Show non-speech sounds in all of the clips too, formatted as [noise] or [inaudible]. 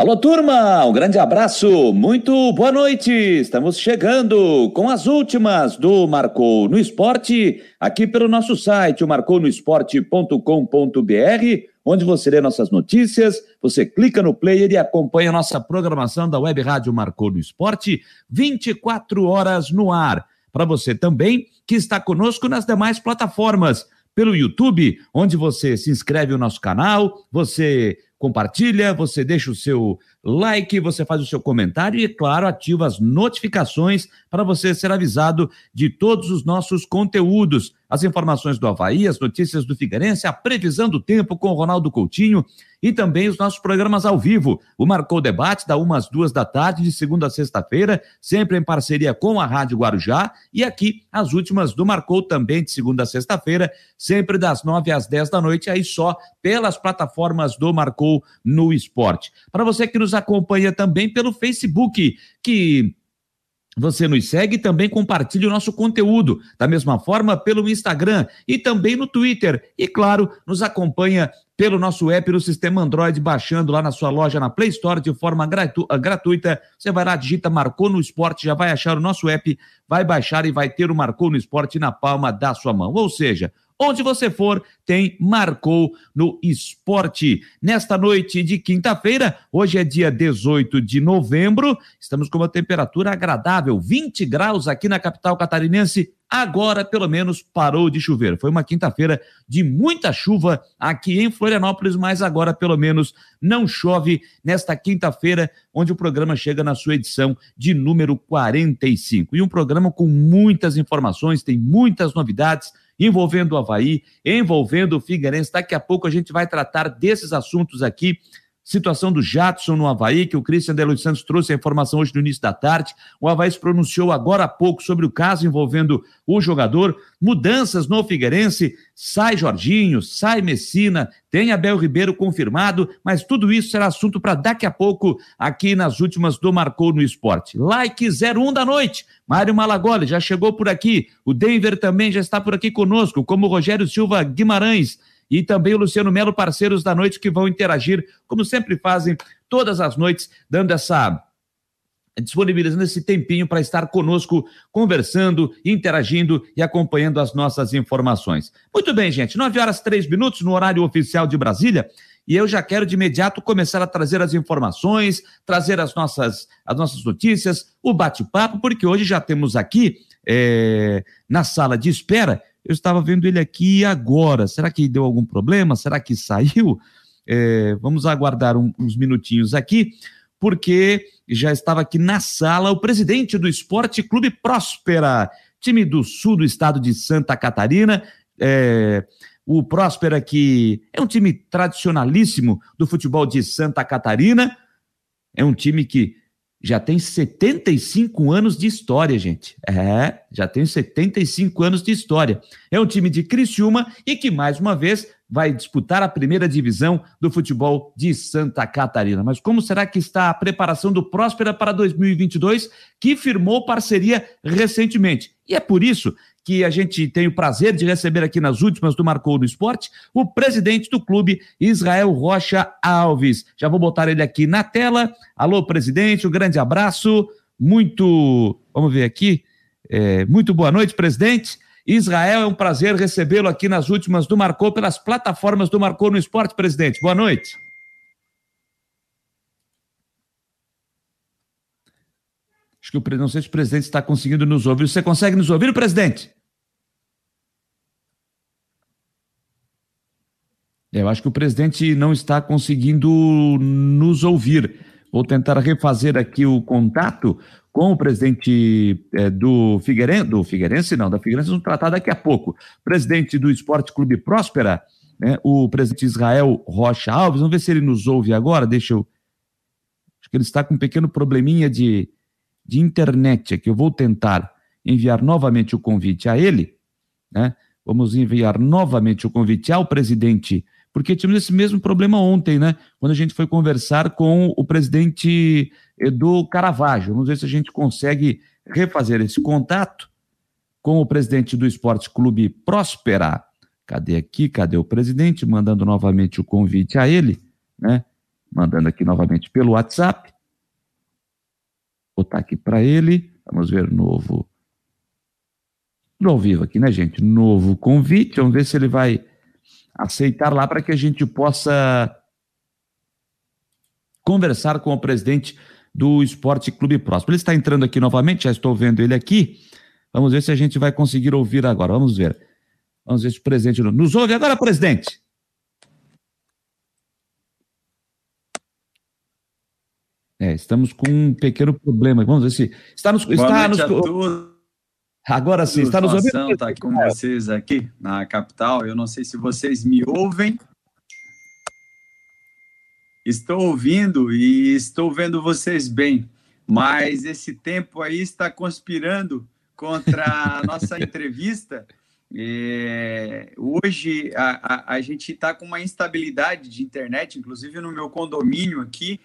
Alô, turma, um grande abraço, muito boa noite. Estamos chegando com as últimas do Marcou no Esporte, aqui pelo nosso site, o marcounoesporte.com.br, onde você lê nossas notícias, você clica no player e acompanha nossa programação da Web Rádio Marcou no Esporte, 24 horas no ar. Para você também que está conosco nas demais plataformas, pelo YouTube, onde você se inscreve no nosso canal, você compartilha, você deixa o seu like, você faz o seu comentário e, claro, ativa as notificações para você ser avisado de todos os nossos conteúdos. As informações do Havaí, as notícias do Figueirense, a previsão do tempo com o Ronaldo Coutinho e também os nossos programas ao vivo. O Marcou Debate, da umas duas da tarde, de segunda a sexta-feira, sempre em parceria com a Rádio Guarujá. E aqui, as últimas do Marcou também, de segunda a sexta-feira, sempre das nove às dez da noite, aí só pelas plataformas do Marcou no Esporte. Para você que nos nos acompanha também pelo Facebook, que você nos segue e também compartilha o nosso conteúdo, da mesma forma pelo Instagram e também no Twitter. E claro, nos acompanha pelo nosso app no sistema Android, baixando lá na sua loja na Play Store de forma gratu gratuita. Você vai lá, digita Marcou no Esporte, já vai achar o nosso app, vai baixar e vai ter o Marcou no Esporte na palma da sua mão. Ou seja, Onde você for, tem Marcou no Esporte. Nesta noite de quinta-feira, hoje é dia 18 de novembro, estamos com uma temperatura agradável, 20 graus aqui na capital catarinense. Agora, pelo menos, parou de chover. Foi uma quinta-feira de muita chuva aqui em Florianópolis, mas agora, pelo menos, não chove nesta quinta-feira, onde o programa chega na sua edição de número 45. E um programa com muitas informações, tem muitas novidades envolvendo o Havaí, envolvendo o Figueirense. Daqui a pouco a gente vai tratar desses assuntos aqui situação do Jadson no Havaí, que o Christian de Luiz Santos trouxe a informação hoje no início da tarde. O Havaí se pronunciou agora há pouco sobre o caso envolvendo o jogador. Mudanças no Figueirense, sai Jorginho, sai Messina, tem Abel Ribeiro confirmado, mas tudo isso será assunto para daqui a pouco aqui nas últimas do Marcou no Esporte. Like 01 da noite. Mário Malagoli já chegou por aqui. O Denver também já está por aqui conosco, como o Rogério Silva Guimarães e também o Luciano Melo, parceiros da noite, que vão interagir, como sempre fazem, todas as noites, dando essa disponibilizando esse tempinho para estar conosco, conversando, interagindo e acompanhando as nossas informações. Muito bem, gente, 9 horas 3 minutos no horário oficial de Brasília. E eu já quero de imediato começar a trazer as informações, trazer as nossas, as nossas notícias, o bate-papo, porque hoje já temos aqui é, na sala de espera eu estava vendo ele aqui agora. Será que deu algum problema? Será que saiu? É, vamos aguardar um, uns minutinhos aqui, porque já estava aqui na sala o presidente do Esporte Clube Próspera, time do sul do estado de Santa Catarina. É, o Próspera, que é um time tradicionalíssimo do futebol de Santa Catarina, é um time que já tem 75 anos de história, gente. É, já tem 75 anos de história. É um time de Criciúma e que, mais uma vez, vai disputar a primeira divisão do futebol de Santa Catarina. Mas como será que está a preparação do Próspera para 2022, que firmou parceria recentemente? E é por isso que a gente tem o prazer de receber aqui nas últimas do Marcou no Esporte, o presidente do clube, Israel Rocha Alves. Já vou botar ele aqui na tela. Alô, presidente, um grande abraço. Muito, vamos ver aqui. É, muito boa noite, presidente. Israel, é um prazer recebê-lo aqui nas últimas do Marcou, pelas plataformas do Marcou no Esporte, presidente. Boa noite. Acho que o não sei se o presidente está conseguindo nos ouvir. Você consegue nos ouvir, presidente? Eu acho que o presidente não está conseguindo nos ouvir. Vou tentar refazer aqui o contato com o presidente é, do Figueirense, do Figueirense não, da Figueirense vamos tratar daqui a pouco. Presidente do Esporte Clube Próspera, né, o presidente Israel Rocha Alves. Vamos ver se ele nos ouve agora. Deixa eu. Acho que ele está com um pequeno probleminha de, de internet aqui. Eu vou tentar enviar novamente o convite a ele, né? Vamos enviar novamente o convite ao presidente, porque tivemos esse mesmo problema ontem, né? Quando a gente foi conversar com o presidente do Caravaggio. Vamos ver se a gente consegue refazer esse contato com o presidente do Esporte Clube Próspera. Cadê aqui? Cadê o presidente? Mandando novamente o convite a ele, né? mandando aqui novamente pelo WhatsApp. Botar aqui para ele. Vamos ver novo. No ao vivo aqui, né, gente? Novo convite. Vamos ver se ele vai aceitar lá para que a gente possa conversar com o presidente do Esporte Clube Próximo. Ele está entrando aqui novamente, já estou vendo ele aqui. Vamos ver se a gente vai conseguir ouvir agora. Vamos ver. Vamos ver se o presidente nos ouve agora, presidente. É, estamos com um pequeno problema. Vamos ver se está nos. Boa está nos... Agora sim, está nos ouvindo. Está com vocês aqui na capital. Eu não sei se vocês me ouvem. Estou ouvindo e estou vendo vocês bem, mas esse tempo aí está conspirando contra a [laughs] nossa entrevista. É, hoje a, a, a gente está com uma instabilidade de internet, inclusive no meu condomínio aqui,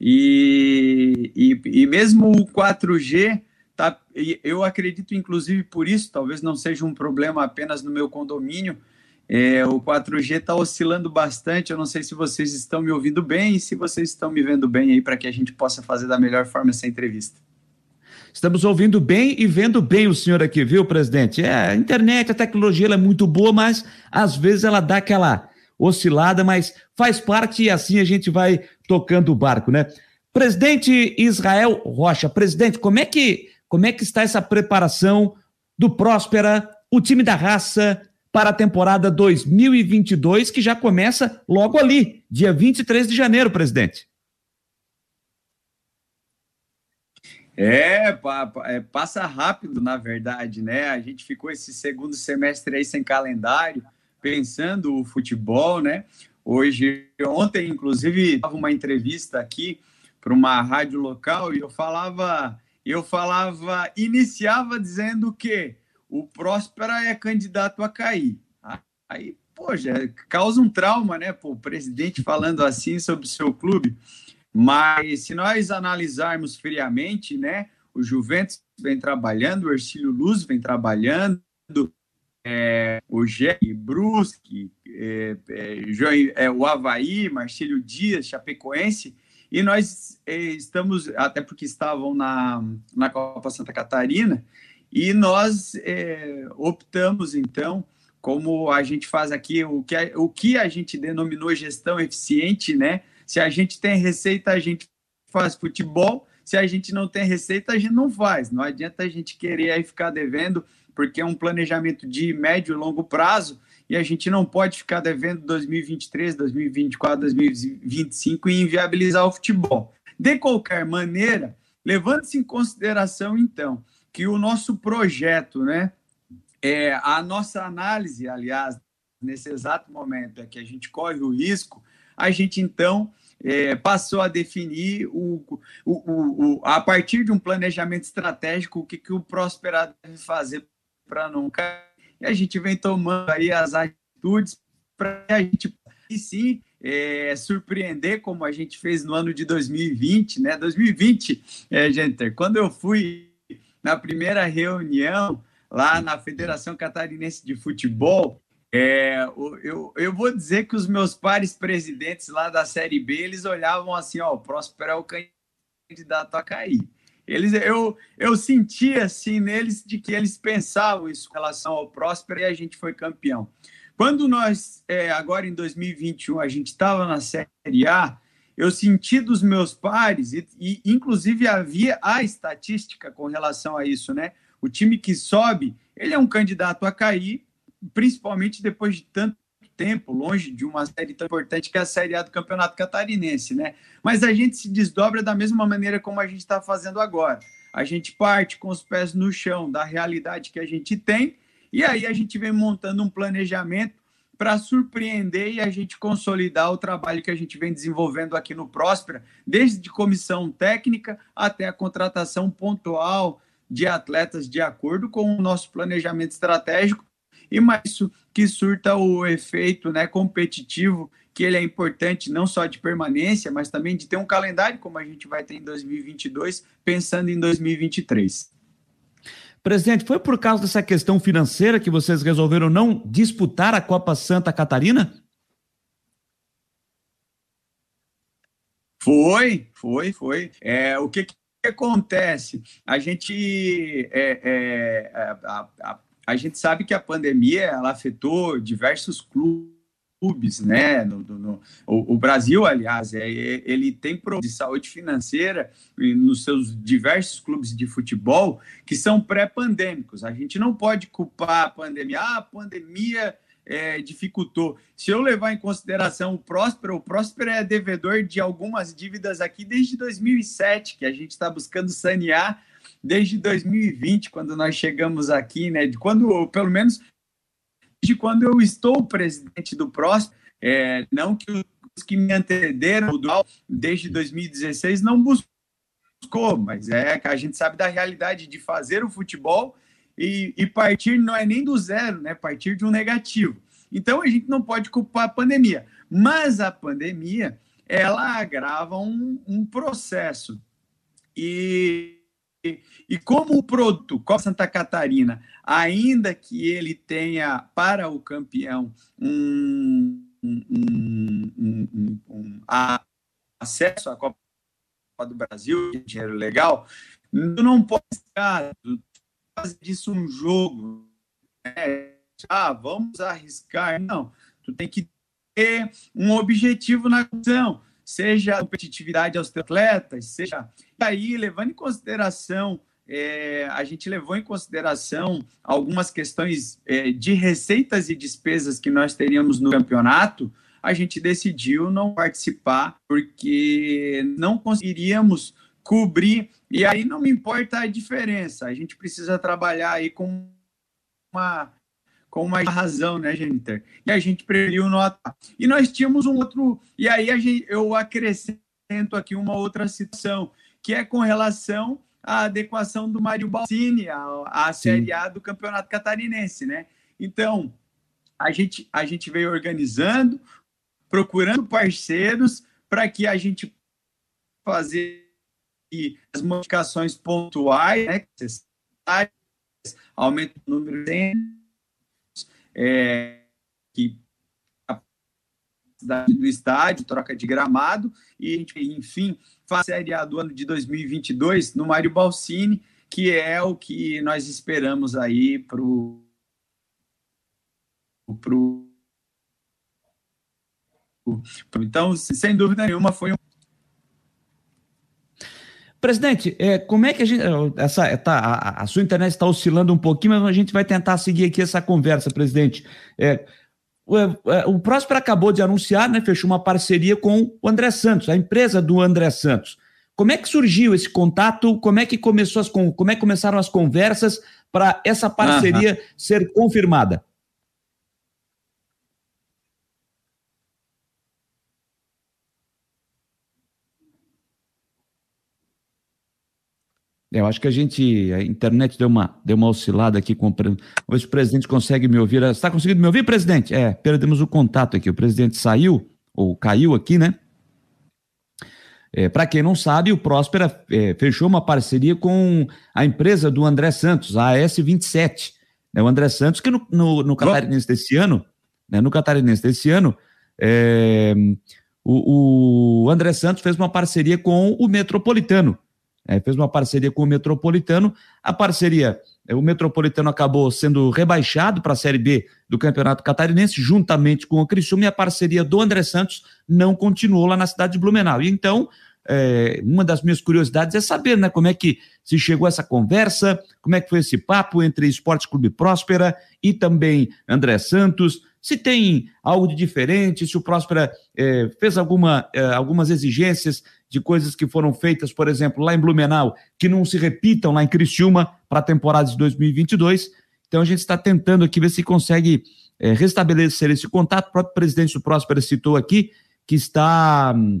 e, e, e mesmo o 4G Tá, eu acredito, inclusive, por isso, talvez não seja um problema apenas no meu condomínio. É, o 4G está oscilando bastante. Eu não sei se vocês estão me ouvindo bem e se vocês estão me vendo bem aí para que a gente possa fazer da melhor forma essa entrevista. Estamos ouvindo bem e vendo bem o senhor aqui, viu, presidente? É, a internet, a tecnologia é muito boa, mas às vezes ela dá aquela oscilada, mas faz parte e assim a gente vai tocando o barco, né? Presidente Israel Rocha, presidente, como é que como é que está essa preparação do Próspera, o time da raça, para a temporada 2022, que já começa logo ali, dia 23 de janeiro, presidente? É, é, passa rápido, na verdade, né? A gente ficou esse segundo semestre aí sem calendário, pensando o futebol, né? Hoje, ontem, inclusive, estava uma entrevista aqui para uma rádio local e eu falava eu falava, iniciava dizendo que o Próspera é candidato a cair. Aí, poxa, causa um trauma, né? Pô, o presidente falando assim sobre o seu clube. Mas se nós analisarmos friamente, né? O Juventus vem trabalhando, o Ercílio Luz vem trabalhando, é, o Gé Brusque, é, é, é, o Havaí, Marcílio Dias, Chapecoense, e nós eh, estamos, até porque estavam na, na Copa Santa Catarina, e nós eh, optamos, então, como a gente faz aqui, o que, a, o que a gente denominou gestão eficiente, né? Se a gente tem receita, a gente faz futebol, se a gente não tem receita, a gente não faz. Não adianta a gente querer aí ficar devendo, porque é um planejamento de médio e longo prazo, e a gente não pode ficar devendo 2023, 2024, 2025 e inviabilizar o futebol. De qualquer maneira, levando-se em consideração, então, que o nosso projeto, né, é, a nossa análise, aliás, nesse exato momento é que a gente corre o risco, a gente então é, passou a definir o, o, o, a partir de um planejamento estratégico o que, que o Prosperado deve fazer para não cair e a gente vem tomando aí as atitudes para a gente e sim é, surpreender como a gente fez no ano de 2020, né? 2020, é, gente, quando eu fui na primeira reunião lá na Federação Catarinense de Futebol, é, eu, eu vou dizer que os meus pares presidentes lá da Série B, eles olhavam assim, ó, o Próspero é o candidato a cair. Eles, eu, eu senti assim neles de que eles pensavam isso em relação ao Próspero e a gente foi campeão. Quando nós, é, agora em 2021, a gente estava na Série A, eu senti dos meus pares, e, e inclusive havia a estatística com relação a isso, né? O time que sobe, ele é um candidato a cair, principalmente depois de tanto tempo longe de uma série tão importante que é a Série A do Campeonato Catarinense, né? Mas a gente se desdobra da mesma maneira como a gente está fazendo agora. A gente parte com os pés no chão da realidade que a gente tem e aí a gente vem montando um planejamento para surpreender e a gente consolidar o trabalho que a gente vem desenvolvendo aqui no Próspera, desde comissão técnica até a contratação pontual de atletas de acordo com o nosso planejamento estratégico e mais isso que surta o efeito né, competitivo, que ele é importante não só de permanência, mas também de ter um calendário como a gente vai ter em 2022, pensando em 2023. Presidente, foi por causa dessa questão financeira que vocês resolveram não disputar a Copa Santa Catarina? Foi, foi, foi. É, o que, que acontece? A gente, é, é, a, a, a, gente sabe que a pandemia ela afetou diversos clubes, né? No, no o, o, Brasil, aliás, é, ele tem problema de saúde financeira nos seus diversos clubes de futebol que são pré-pandêmicos. A gente não pode culpar a pandemia. Ah, a pandemia é, dificultou. Se eu levar em consideração o Próspero, o Próspero é devedor de algumas dívidas aqui desde 2007, que a gente está buscando sanear desde 2020, quando nós chegamos aqui, né? De quando, pelo menos, de quando eu estou presidente do Próspero, é, não que os que me antecederam desde 2016 não buscou, mas é que a gente sabe da realidade de fazer o futebol e, e partir não é nem do zero, né? Partir de um negativo. Então a gente não pode culpar a pandemia, mas a pandemia ela agrava um, um processo e e, como o produto Copa Santa Catarina, ainda que ele tenha para o campeão um, um, um, acesso à Copa do Brasil, dinheiro legal, não pode fazer disso um jogo. Né? Ah, vamos arriscar. Não, tu tem que ter um objetivo na ação, seja competitividade aos atletas, seja. E aí, levando em consideração, é, a gente levou em consideração algumas questões é, de receitas e despesas que nós teríamos no campeonato, a gente decidiu não participar, porque não conseguiríamos cobrir. E aí não me importa a diferença. A gente precisa trabalhar aí com uma com uma razão, né, Jennifer? E a gente preferiu notar. E nós tínhamos um outro. E aí a gente, eu acrescento aqui uma outra situação, que é com relação à adequação do Mário Balsini à, à Série A do Campeonato Catarinense, né? Então, a gente, a gente veio organizando, procurando parceiros para que a gente fazer as modificações pontuais, né, aumento do número de é, que a do estádio, troca de gramado, e a gente, enfim, faz a Série A do ano de 2022 no Mário Balsini, que é o que nós esperamos aí para o. Pro... Então, sem dúvida nenhuma, foi um Presidente, é, como é que a gente. Essa, tá, a, a sua internet está oscilando um pouquinho, mas a gente vai tentar seguir aqui essa conversa, presidente. É, o, é, o Próspero acabou de anunciar, né, fechou uma parceria com o André Santos, a empresa do André Santos. Como é que surgiu esse contato? Como é que começou as, como é que começaram as conversas para essa parceria ser confirmada? Eu acho que a gente, a internet deu uma, deu uma oscilada aqui com o presidente. O presidente consegue me ouvir. Está conseguindo me ouvir, presidente? É, perdemos o contato aqui. O presidente saiu, ou caiu aqui, né? É, Para quem não sabe, o Próspera é, fechou uma parceria com a empresa do André Santos, a AS27. Né? O André Santos, que no, no, no Catarinense desse ano, né? no Catarinense desse ano, é, o, o André Santos fez uma parceria com o Metropolitano é, fez uma parceria com o Metropolitano. A parceria, é, o Metropolitano acabou sendo rebaixado para a Série B do Campeonato Catarinense, juntamente com o Criciúma, e a parceria do André Santos não continuou lá na cidade de Blumenau. E então, é, uma das minhas curiosidades é saber né, como é que se chegou essa conversa, como é que foi esse papo entre Esporte Clube Próspera e também André Santos, se tem algo de diferente, se o Próspera é, fez alguma, é, algumas exigências de coisas que foram feitas, por exemplo, lá em Blumenau, que não se repitam lá em Criciúma para a temporada de 2022. Então a gente está tentando aqui ver se consegue é, restabelecer esse contato. O próprio presidente do Próspera citou aqui que está hum,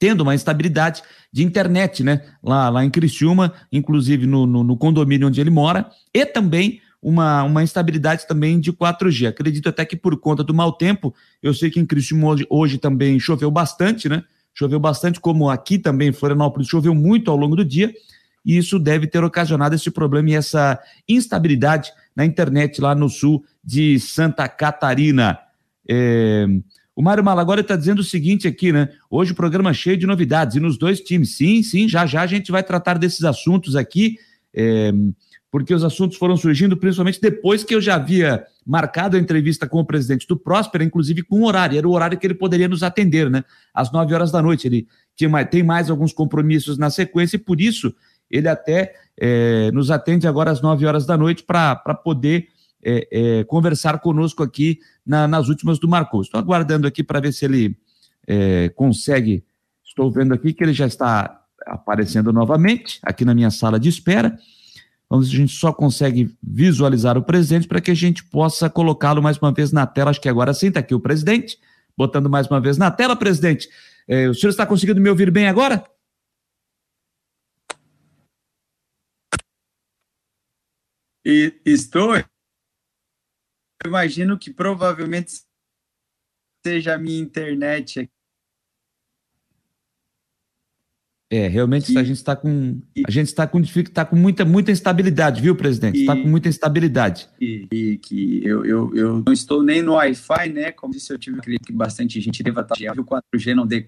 tendo uma instabilidade de internet, né? Lá, lá em Criciúma, inclusive no, no, no condomínio onde ele mora, e também uma, uma instabilidade também de 4G. Acredito até que por conta do mau tempo, eu sei que em Criciúma hoje, hoje também choveu bastante, né? Choveu bastante, como aqui também em Florianópolis, choveu muito ao longo do dia, e isso deve ter ocasionado esse problema e essa instabilidade na internet lá no sul de Santa Catarina. É, O Mário Malagora está dizendo o seguinte aqui, né? Hoje o programa é cheio de novidades e nos dois times. Sim, sim, já já a gente vai tratar desses assuntos aqui, é, porque os assuntos foram surgindo principalmente depois que eu já havia marcado a entrevista com o presidente do Próspera, inclusive com o horário. Era o horário que ele poderia nos atender, né? Às nove horas da noite. Ele tinha mais, tem mais alguns compromissos na sequência e por isso ele até é, nos atende agora às nove horas da noite para poder é, é, conversar conosco aqui na, nas últimas do Marcou. Estou aguardando aqui para ver se ele é, consegue. Estou vendo aqui que ele já está aparecendo novamente aqui na minha sala de espera. Se a gente só consegue visualizar o presidente para que a gente possa colocá-lo mais uma vez na tela. Acho que agora sim está aqui o presidente, botando mais uma vez na tela, presidente. É, o senhor está conseguindo me ouvir bem agora? E, estou imagino que provavelmente seja a minha internet aqui. É, realmente a gente está com a gente está com está com muita muita instabilidade, viu, presidente? Está com muita instabilidade. E, e, que eu, eu, eu não estou nem no Wi-Fi, né? Como disse, eu tive que bastante gente deva estar o 4G não dê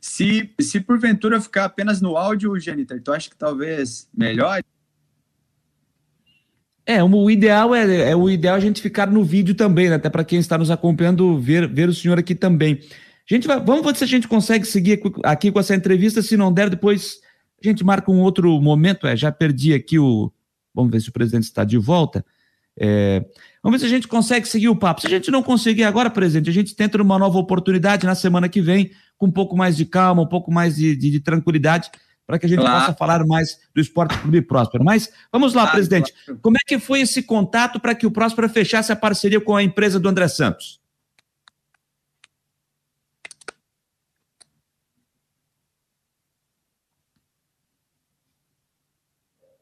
se, se porventura ficar apenas no áudio, Janitor, tu acha que talvez melhore? É, o ideal é, é o ideal a gente ficar no vídeo também, né? até para quem está nos acompanhando ver, ver o senhor aqui também. Gente vai, vamos ver se a gente consegue seguir aqui com essa entrevista. Se não der, depois a gente marca um outro momento. É, já perdi aqui o. Vamos ver se o presidente está de volta. É, vamos ver se a gente consegue seguir o papo. Se a gente não conseguir agora, presidente, a gente tenta uma nova oportunidade na semana que vem, com um pouco mais de calma, um pouco mais de, de, de tranquilidade para que a gente claro. possa falar mais do Esporte Clube Próspero. Mas vamos lá, claro, presidente. Claro. Como é que foi esse contato para que o Próspero fechasse a parceria com a empresa do André Santos?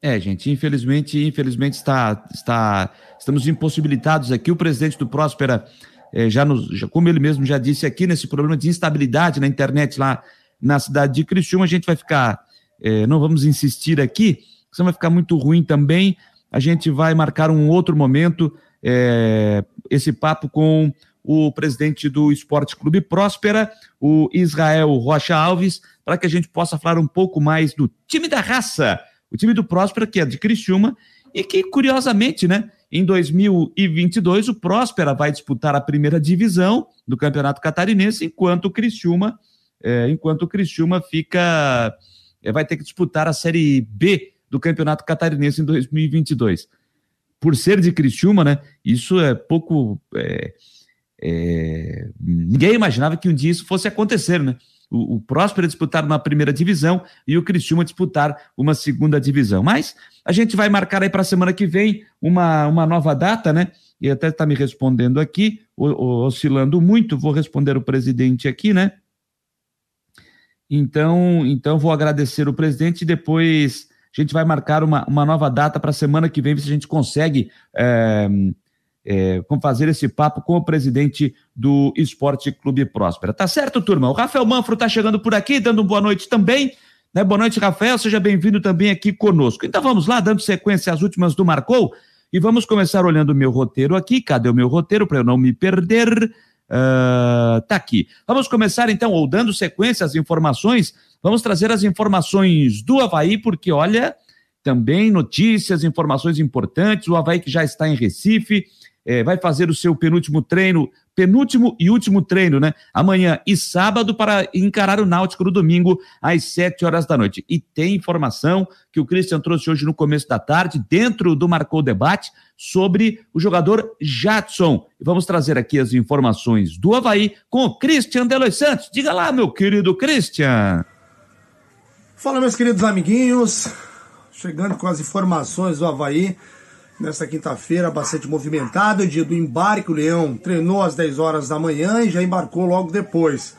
É, gente, infelizmente, infelizmente está, está, estamos impossibilitados aqui. O presidente do Próspera, é, já, nos, já, como ele mesmo já disse aqui, nesse problema de instabilidade na internet lá na cidade de Criciúma, a gente vai ficar é, não vamos insistir aqui, senão vai ficar muito ruim também. A gente vai marcar um outro momento, é, esse papo com o presidente do Esporte Clube Próspera, o Israel Rocha Alves, para que a gente possa falar um pouco mais do time da raça, o time do Próspera, que é de Criciúma, e que, curiosamente, né, em 2022, o Próspera vai disputar a primeira divisão do Campeonato Catarinense, enquanto o Criciúma, é, enquanto o Criciúma fica é, vai ter que disputar a Série B do Campeonato Catarinense em 2022. Por ser de Criciúma, né? Isso é pouco. É, é, ninguém imaginava que um dia isso fosse acontecer, né? O, o Próspera disputar uma primeira divisão e o Criciúma disputar uma segunda divisão. Mas a gente vai marcar aí para a semana que vem uma, uma nova data, né? E até está me respondendo aqui, oscilando muito. Vou responder o presidente aqui, né? Então, então vou agradecer o presidente e depois a gente vai marcar uma, uma nova data para a semana que vem, ver se a gente consegue é, é, fazer esse papo com o presidente do Esporte Clube Próspera. Tá certo, turma? O Rafael Manfro está chegando por aqui, dando boa noite também. Né? Boa noite, Rafael. Seja bem-vindo também aqui conosco. Então vamos lá, dando sequência às últimas do Marcou. E vamos começar olhando o meu roteiro aqui. Cadê o meu roteiro para eu não me perder? Uh, tá aqui. Vamos começar então, ou dando sequência às informações, vamos trazer as informações do Havaí, porque olha, também notícias, informações importantes. O Havaí que já está em Recife, é, vai fazer o seu penúltimo treino, penúltimo e último treino, né? Amanhã e sábado para encarar o Náutico no domingo às sete horas da noite. E tem informação que o Christian trouxe hoje no começo da tarde, dentro do Marcou Debate, sobre o jogador Jadson. Vamos trazer aqui as informações do Havaí com o Christian Delois Santos. Diga lá, meu querido Christian. Fala, meus queridos amiguinhos. Chegando com as informações do Havaí nesta quinta-feira, bastante movimentado, dia do embarque. O Leão treinou às 10 horas da manhã e já embarcou logo depois.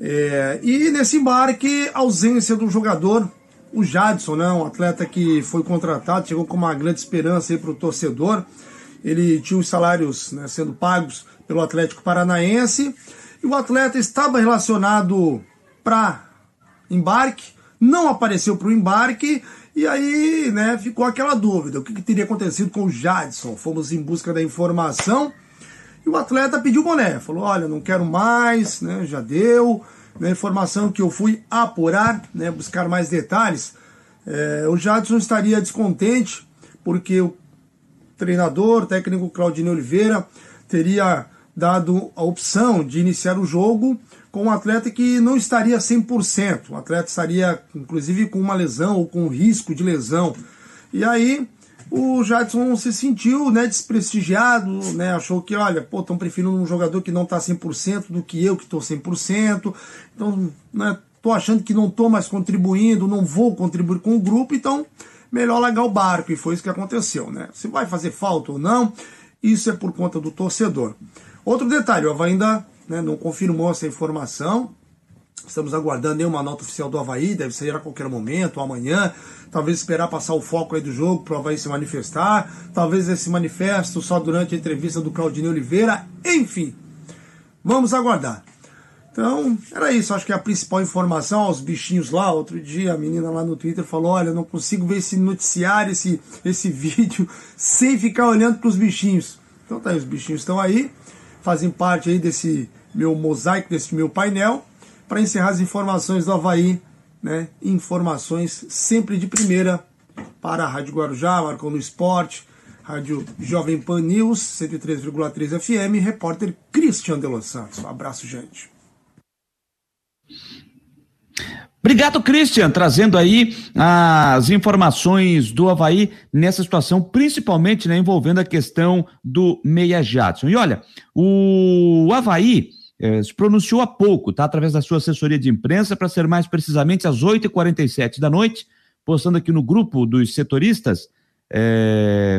É, e nesse embarque, ausência do jogador, o Jadson, né, um atleta que foi contratado, chegou com uma grande esperança para o torcedor. Ele tinha os salários né, sendo pagos pelo Atlético Paranaense e o atleta estava relacionado para embarque, não apareceu para o embarque e aí, né, ficou aquela dúvida: o que, que, teria acontecido com o Jadson? Fomos em busca da informação E o atleta pediu boné, falou: olha, não quero mais, né, já deu. Né, informação que eu fui apurar, né, buscar mais detalhes. É, o Jadson estaria descontente porque o treinador, técnico Claudinei Oliveira, teria dado a opção de iniciar o jogo com um atleta que não estaria 100%. O atleta estaria, inclusive, com uma lesão ou com risco de lesão. E aí o Jadson se sentiu né, desprestigiado, né, achou que, olha, pô, estão preferindo um jogador que não está 100% do que eu que estou 100%. Então, né, tô achando que não estou mais contribuindo, não vou contribuir com o grupo, então melhor largar o barco. E foi isso que aconteceu. Né? Se vai fazer falta ou não, isso é por conta do torcedor. Outro detalhe, o Havaí ainda né, não confirmou essa informação. Estamos aguardando uma nota oficial do Havaí, deve sair a qualquer momento, amanhã. Talvez esperar passar o foco aí do jogo para o Havaí se manifestar. Talvez esse manifesto só durante a entrevista do Claudinei Oliveira. Enfim, vamos aguardar. Então, era isso. Acho que a principal informação aos bichinhos lá. Outro dia a menina lá no Twitter falou: Olha, não consigo ver esse noticiário, esse, esse [laughs] vídeo, sem ficar olhando para os bichinhos. Então tá aí, os bichinhos estão aí fazem parte aí desse meu mosaico, desse meu painel, para encerrar as informações do Havaí, né? Informações sempre de primeira para a Rádio Guarujá, Marcou no Esporte, Rádio Jovem Pan News, 103,3 FM, repórter Cristian de Los Santos. Um abraço, gente. Obrigado, Christian, trazendo aí as informações do Havaí nessa situação, principalmente né, envolvendo a questão do Meia Jadson. E olha, o Havaí eh, se pronunciou há pouco, tá? Através da sua assessoria de imprensa, para ser mais precisamente às 8h47 da noite, postando aqui no grupo dos setoristas. Eh,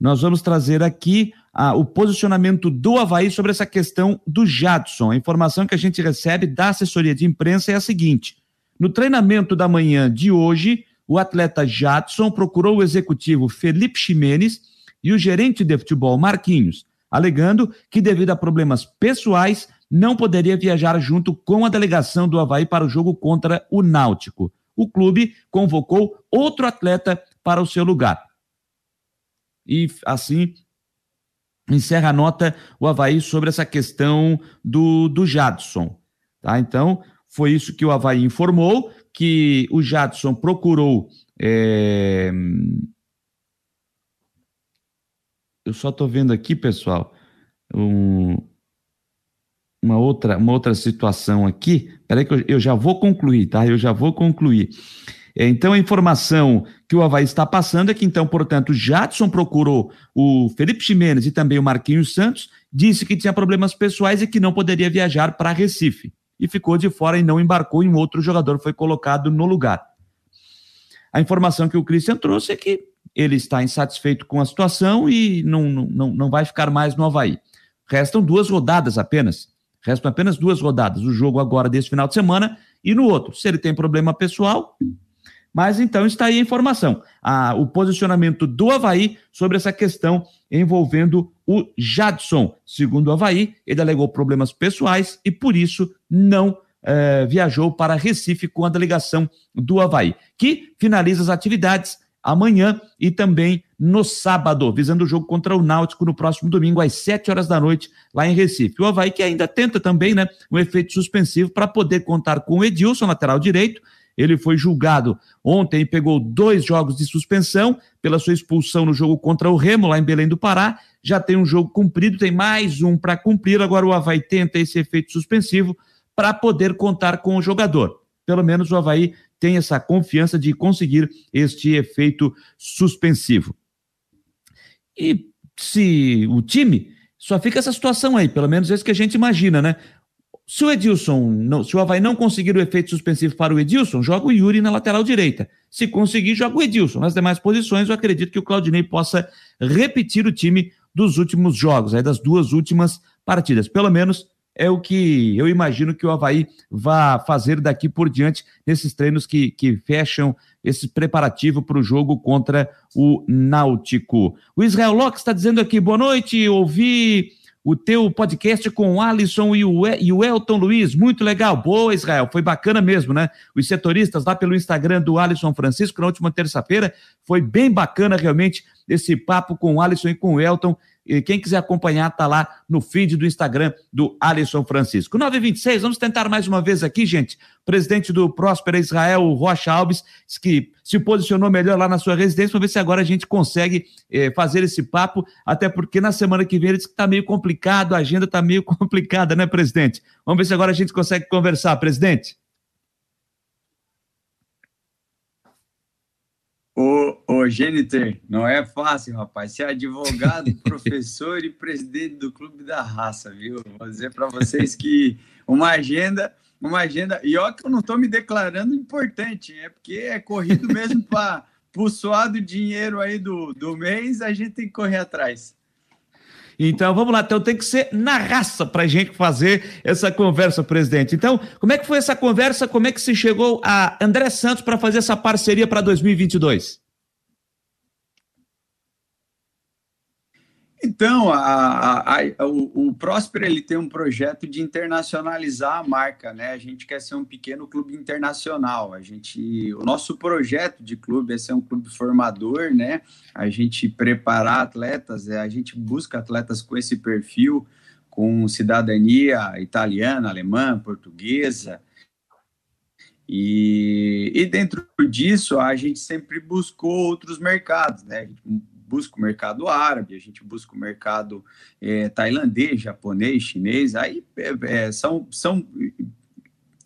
nós vamos trazer aqui o posicionamento do Havaí sobre essa questão do Jadson. A informação que a gente recebe da assessoria de imprensa é a seguinte: no treinamento da manhã de hoje, o atleta Jadson procurou o executivo Felipe Ximenes e o gerente de futebol Marquinhos, alegando que, devido a problemas pessoais, não poderia viajar junto com a delegação do Havaí para o jogo contra o Náutico. O clube convocou outro atleta para o seu lugar. E assim encerra a nota o Havaí sobre essa questão do, do Jadson. Tá? Então, foi isso que o Havaí informou, que o Jadson procurou. É... Eu só estou vendo aqui, pessoal, um... uma, outra, uma outra situação aqui. Peraí que eu, eu já vou concluir, tá? Eu já vou concluir. É, então, a informação que o Havaí está passando é que, então, portanto, Jadson procurou o Felipe Ximenes e também o Marquinhos Santos, disse que tinha problemas pessoais e que não poderia viajar para Recife e ficou de fora e não embarcou em um outro jogador, foi colocado no lugar. A informação que o Christian trouxe é que ele está insatisfeito com a situação e não, não, não vai ficar mais no Havaí. Restam duas rodadas apenas. Restam apenas duas rodadas. O jogo agora desse final de semana e no outro. Se ele tem problema pessoal, mas então está aí a informação, a, o posicionamento do Havaí sobre essa questão envolvendo o Jadson. Segundo o Havaí, ele alegou problemas pessoais e por isso não eh, viajou para Recife com a delegação do Havaí, que finaliza as atividades amanhã e também no sábado, visando o jogo contra o Náutico no próximo domingo, às 7 horas da noite, lá em Recife. O Havaí que ainda tenta também né, um efeito suspensivo para poder contar com o Edilson, lateral direito, ele foi julgado ontem e pegou dois jogos de suspensão pela sua expulsão no jogo contra o Remo, lá em Belém do Pará. Já tem um jogo cumprido, tem mais um para cumprir. Agora o Havaí tenta esse efeito suspensivo para poder contar com o jogador. Pelo menos o Havaí tem essa confiança de conseguir este efeito suspensivo. E se o time só fica essa situação aí, pelo menos esse que a gente imagina, né? Se o Edilson, não, se o Havaí não conseguir o efeito suspensivo para o Edilson, joga o Yuri na lateral direita. Se conseguir, joga o Edilson. Nas demais posições, eu acredito que o Claudinei possa repetir o time dos últimos jogos, aí das duas últimas partidas. Pelo menos é o que eu imagino que o Havaí vai fazer daqui por diante nesses treinos que, que fecham esse preparativo para o jogo contra o Náutico. O Israel Locke está dizendo aqui, boa noite, ouvi o teu podcast com o Alisson e o, e o Elton Luiz, muito legal. Boa, Israel, foi bacana mesmo, né? Os setoristas lá pelo Instagram do Alisson Francisco, na última terça-feira, foi bem bacana realmente esse papo com o Alisson e com o Elton. E quem quiser acompanhar, tá lá no feed do Instagram do Alisson Francisco. 926, vamos tentar mais uma vez aqui, gente. O presidente do Próspera Israel, Rocha Alves, que se posicionou melhor lá na sua residência. Vamos ver se agora a gente consegue eh, fazer esse papo, até porque na semana que vem ele disse que está meio complicado, a agenda está meio [laughs] complicada, né, presidente? Vamos ver se agora a gente consegue conversar, presidente. Ô, ô Gêniter, não é fácil, rapaz. Ser advogado, [laughs] professor e presidente do Clube da Raça, viu? Vou dizer para vocês que uma agenda, uma agenda. E ó, que eu não estou me declarando importante, é porque é corrido mesmo para o suado dinheiro aí do, do mês, a gente tem que correr atrás. Então vamos lá, então tem que ser na raça para a gente fazer essa conversa, presidente. Então, como é que foi essa conversa? Como é que se chegou a André Santos para fazer essa parceria para 2022? Então, a, a, a, o, o Próspero ele tem um projeto de internacionalizar a marca, né? A gente quer ser um pequeno clube internacional. A gente, o nosso projeto de clube é ser um clube formador, né? A gente preparar atletas, é, a gente busca atletas com esse perfil, com cidadania italiana, alemã, portuguesa. E, e dentro disso, a gente sempre buscou outros mercados, né? Busca o mercado árabe, a gente busca o mercado é, tailandês, japonês, chinês, aí é, é, são, são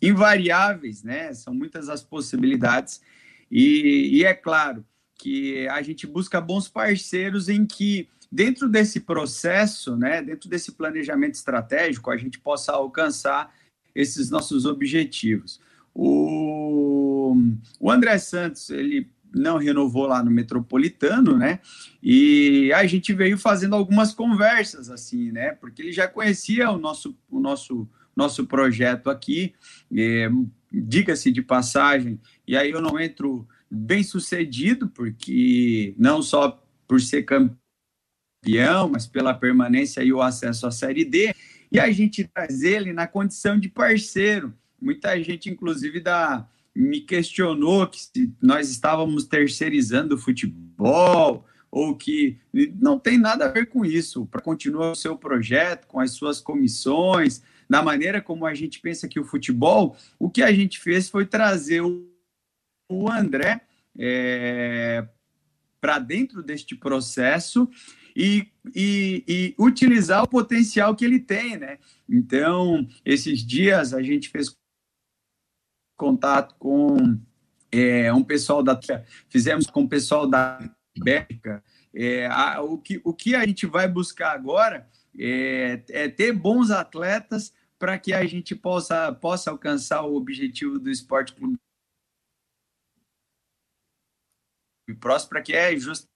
invariáveis, né? São muitas as possibilidades, e, e é claro que a gente busca bons parceiros em que dentro desse processo, né, dentro desse planejamento estratégico, a gente possa alcançar esses nossos objetivos. O, o André Santos, ele não renovou lá no Metropolitano, né? E a gente veio fazendo algumas conversas assim, né? Porque ele já conhecia o nosso o nosso nosso projeto aqui, é, diga-se de passagem. E aí eu não entro bem sucedido, porque não só por ser campeão, mas pela permanência e o acesso à Série D. E a gente traz ele na condição de parceiro. Muita gente, inclusive, da me questionou que se nós estávamos terceirizando o futebol ou que não tem nada a ver com isso. Para continuar o seu projeto, com as suas comissões, da maneira como a gente pensa que o futebol, o que a gente fez foi trazer o, o André é, para dentro deste processo e, e, e, utilizar o potencial que ele tem, né? Então, esses dias a gente fez contato com é, um pessoal da fizemos com o pessoal da Bélgica. É, a, o, que, o que a gente vai buscar agora é, é ter bons atletas para que a gente possa, possa alcançar o objetivo do Esporte Clube próximo, para que é justamente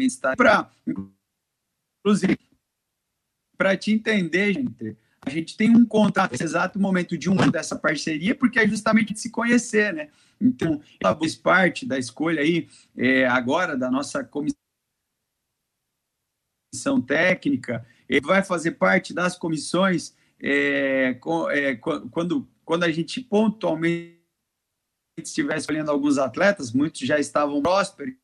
estar para inclusive para te entender, gente, a gente tem um contrato nesse exato momento de um ano dessa parceria, porque é justamente de se conhecer, né? Então, ela fez parte da escolha aí, é, agora, da nossa comissão técnica, ele vai fazer parte das comissões é, com, é, quando, quando a gente pontualmente estivesse escolhendo alguns atletas, muitos já estavam prósperos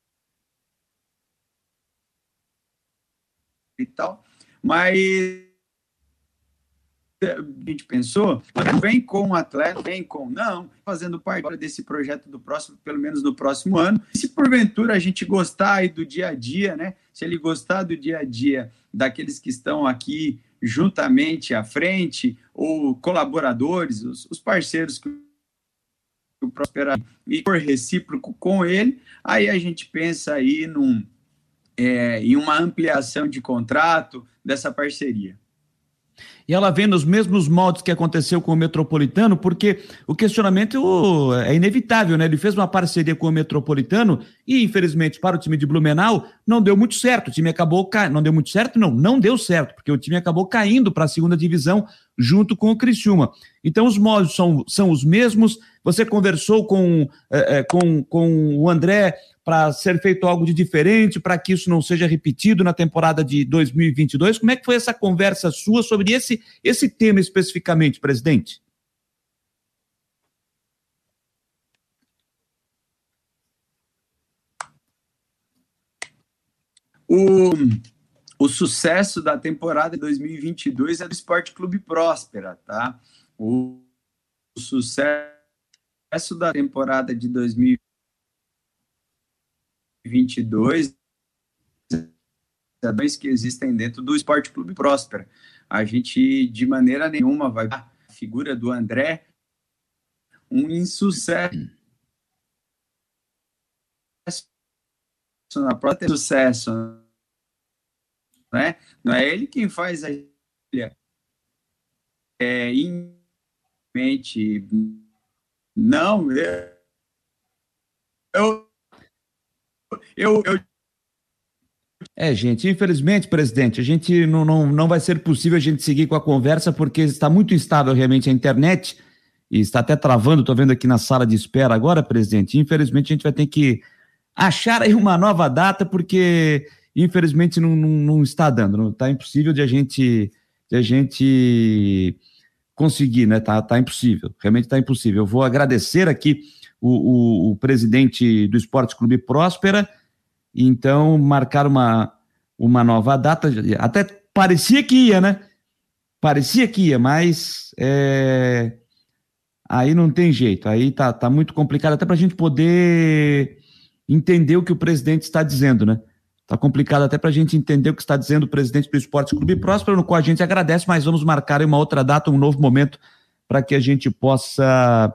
e tal, mas a gente pensou, vem com o atleta, vem com não, fazendo parte desse projeto do próximo, pelo menos no próximo ano. Se porventura a gente gostar aí do dia a dia, né? Se ele gostar do dia a dia daqueles que estão aqui juntamente à frente, ou colaboradores, os, os parceiros que o Prospera e por recíproco com ele, aí a gente pensa aí num, é, em uma ampliação de contrato dessa parceria e ela vem nos mesmos moldes que aconteceu com o Metropolitano, porque o questionamento é inevitável, né? Ele fez uma parceria com o Metropolitano e, infelizmente, para o time de Blumenau, não deu muito certo. O time acabou caindo. Não deu muito certo? Não, não deu certo, porque o time acabou caindo para a segunda divisão junto com o Criciúma. Então, os moldes são, são os mesmos. Você conversou com, é, com, com o André para ser feito algo de diferente, para que isso não seja repetido na temporada de 2022. Como é que foi essa conversa sua sobre esse, esse tema especificamente, presidente? O, o sucesso da temporada de 2022 é do Esporte Clube Próspera, tá? O, o sucesso da temporada de 2022 dois que existem dentro do Esporte Clube Próspera. A gente, de maneira nenhuma, vai a figura do André um insucesso na própria sucesso, né? Não é ele quem faz a é em mente não eu eu, eu, eu é, gente, infelizmente, presidente, a gente não, não, não vai ser possível a gente seguir com a conversa porque está muito instável realmente a internet e está até travando, estou vendo aqui na sala de espera agora, presidente. Infelizmente, a gente vai ter que achar aí uma nova data porque, infelizmente, não, não, não está dando, não está impossível de a gente, de a gente conseguir, né? Tá, tá impossível, realmente está impossível. Eu vou agradecer aqui o, o, o presidente do Esporte Clube Próspera então, marcar uma, uma nova data, até parecia que ia, né? Parecia que ia, mas é... aí não tem jeito, aí tá, tá muito complicado, até para a gente poder entender o que o presidente está dizendo, né? Tá complicado até para a gente entender o que está dizendo o presidente do Esporte Clube Próspero, no qual a gente agradece, mas vamos marcar uma outra data, um novo momento, para que a gente possa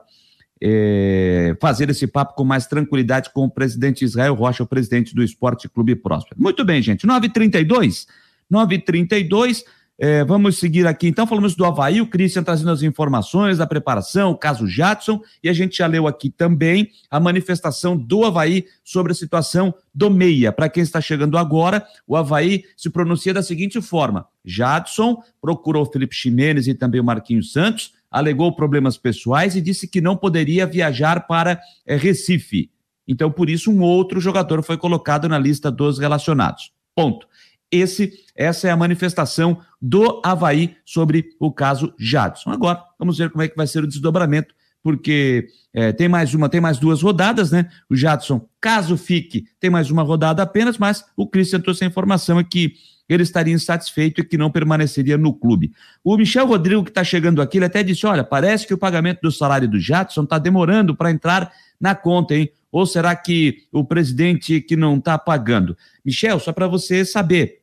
é, fazer esse papo com mais tranquilidade com o presidente Israel Rocha, o presidente do Esporte Clube Próspero. Muito bem, gente. 9h32. 9h32. É, vamos seguir aqui. Então, falamos do Havaí, o Christian trazendo as informações da preparação, o caso Jadson, e a gente já leu aqui também a manifestação do Havaí sobre a situação do Meia. Para quem está chegando agora, o Havaí se pronuncia da seguinte forma: Jadson procurou Felipe Ximenes e também o Marquinhos Santos alegou problemas pessoais e disse que não poderia viajar para é, Recife. Então, por isso, um outro jogador foi colocado na lista dos relacionados. Ponto. Esse, essa é a manifestação do Havaí sobre o caso Jadson. Agora, vamos ver como é que vai ser o desdobramento, porque é, tem mais uma, tem mais duas rodadas, né? O Jadson, caso fique, tem mais uma rodada apenas, mas o Christian trouxe a informação aqui ele estaria insatisfeito e que não permaneceria no clube. O Michel Rodrigo, que está chegando aqui, ele até disse: olha, parece que o pagamento do salário do Jadson está demorando para entrar na conta, hein? Ou será que o presidente que não está pagando? Michel, só para você saber,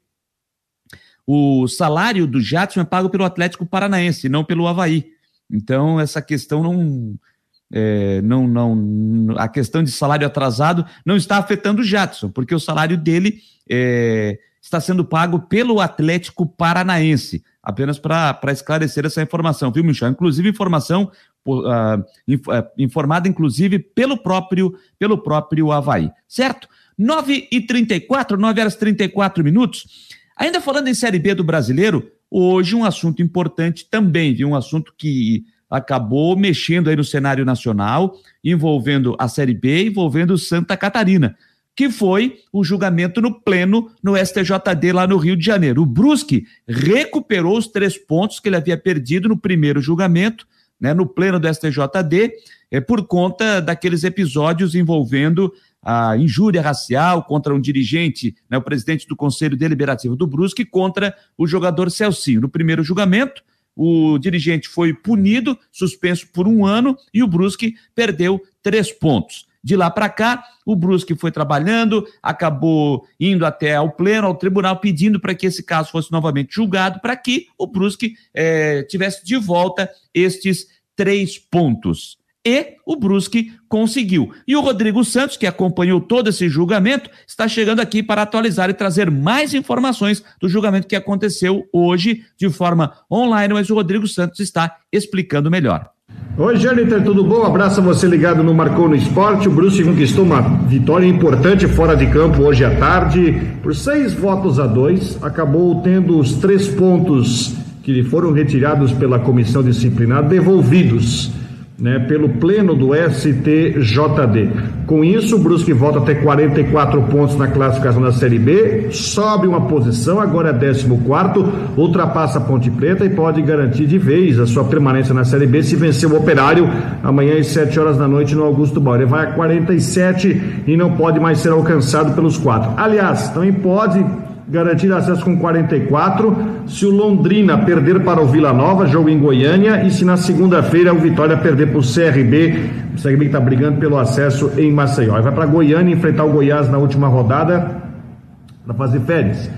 o salário do Jadson é pago pelo Atlético Paranaense, não pelo Havaí. Então, essa questão não. É, não, não, a questão de salário atrasado não está afetando o Jadson, porque o salário dele é, está sendo pago pelo Atlético Paranaense. Apenas para esclarecer essa informação, viu, Michel? Inclusive, informação inf, informada, inclusive, pelo próprio, pelo próprio Havaí. Certo? 9 e 34 9 horas e 34 minutos. Ainda falando em Série B do brasileiro, hoje um assunto importante também, viu? Um assunto que acabou mexendo aí no cenário nacional, envolvendo a Série B, envolvendo Santa Catarina que foi o julgamento no pleno no STJD lá no Rio de Janeiro. O Brusque recuperou os três pontos que ele havia perdido no primeiro julgamento, né, no pleno do STJD, é, por conta daqueles episódios envolvendo a injúria racial contra um dirigente, né, o presidente do Conselho Deliberativo do Brusque, contra o jogador Celcinho. No primeiro julgamento, o dirigente foi punido, suspenso por um ano, e o Brusque perdeu três pontos. De lá para cá, o Brusque foi trabalhando, acabou indo até ao pleno, ao tribunal, pedindo para que esse caso fosse novamente julgado, para que o Brusque é, tivesse de volta estes três pontos. E o Brusque conseguiu. E o Rodrigo Santos, que acompanhou todo esse julgamento, está chegando aqui para atualizar e trazer mais informações do julgamento que aconteceu hoje de forma online, mas o Rodrigo Santos está explicando melhor. Oi, Jâniter, tudo bom? Abraço a você ligado no Marcou no Esporte. O Bruce conquistou uma vitória importante fora de campo hoje à tarde. Por seis votos a dois, acabou tendo os três pontos que lhe foram retirados pela comissão disciplinar devolvidos. né, pelo pleno do STJD. Com isso, o Brusque volta a ter 44 pontos na classificação da Série B, sobe uma posição, agora é 14, ultrapassa a Ponte Preta e pode garantir de vez a sua permanência na Série B se vencer o Operário amanhã às 7 horas da noite no Augusto Bauer. vai a 47 e não pode mais ser alcançado pelos quatro. Aliás, também pode garantir acesso com 44. Se o Londrina perder para o Vila Nova, jogo em Goiânia, e se na segunda-feira o Vitória perder para o CRB, o CRB está brigando pelo acesso em Maceió. Vai para Goiânia enfrentar o Goiás na última rodada para fazer férias.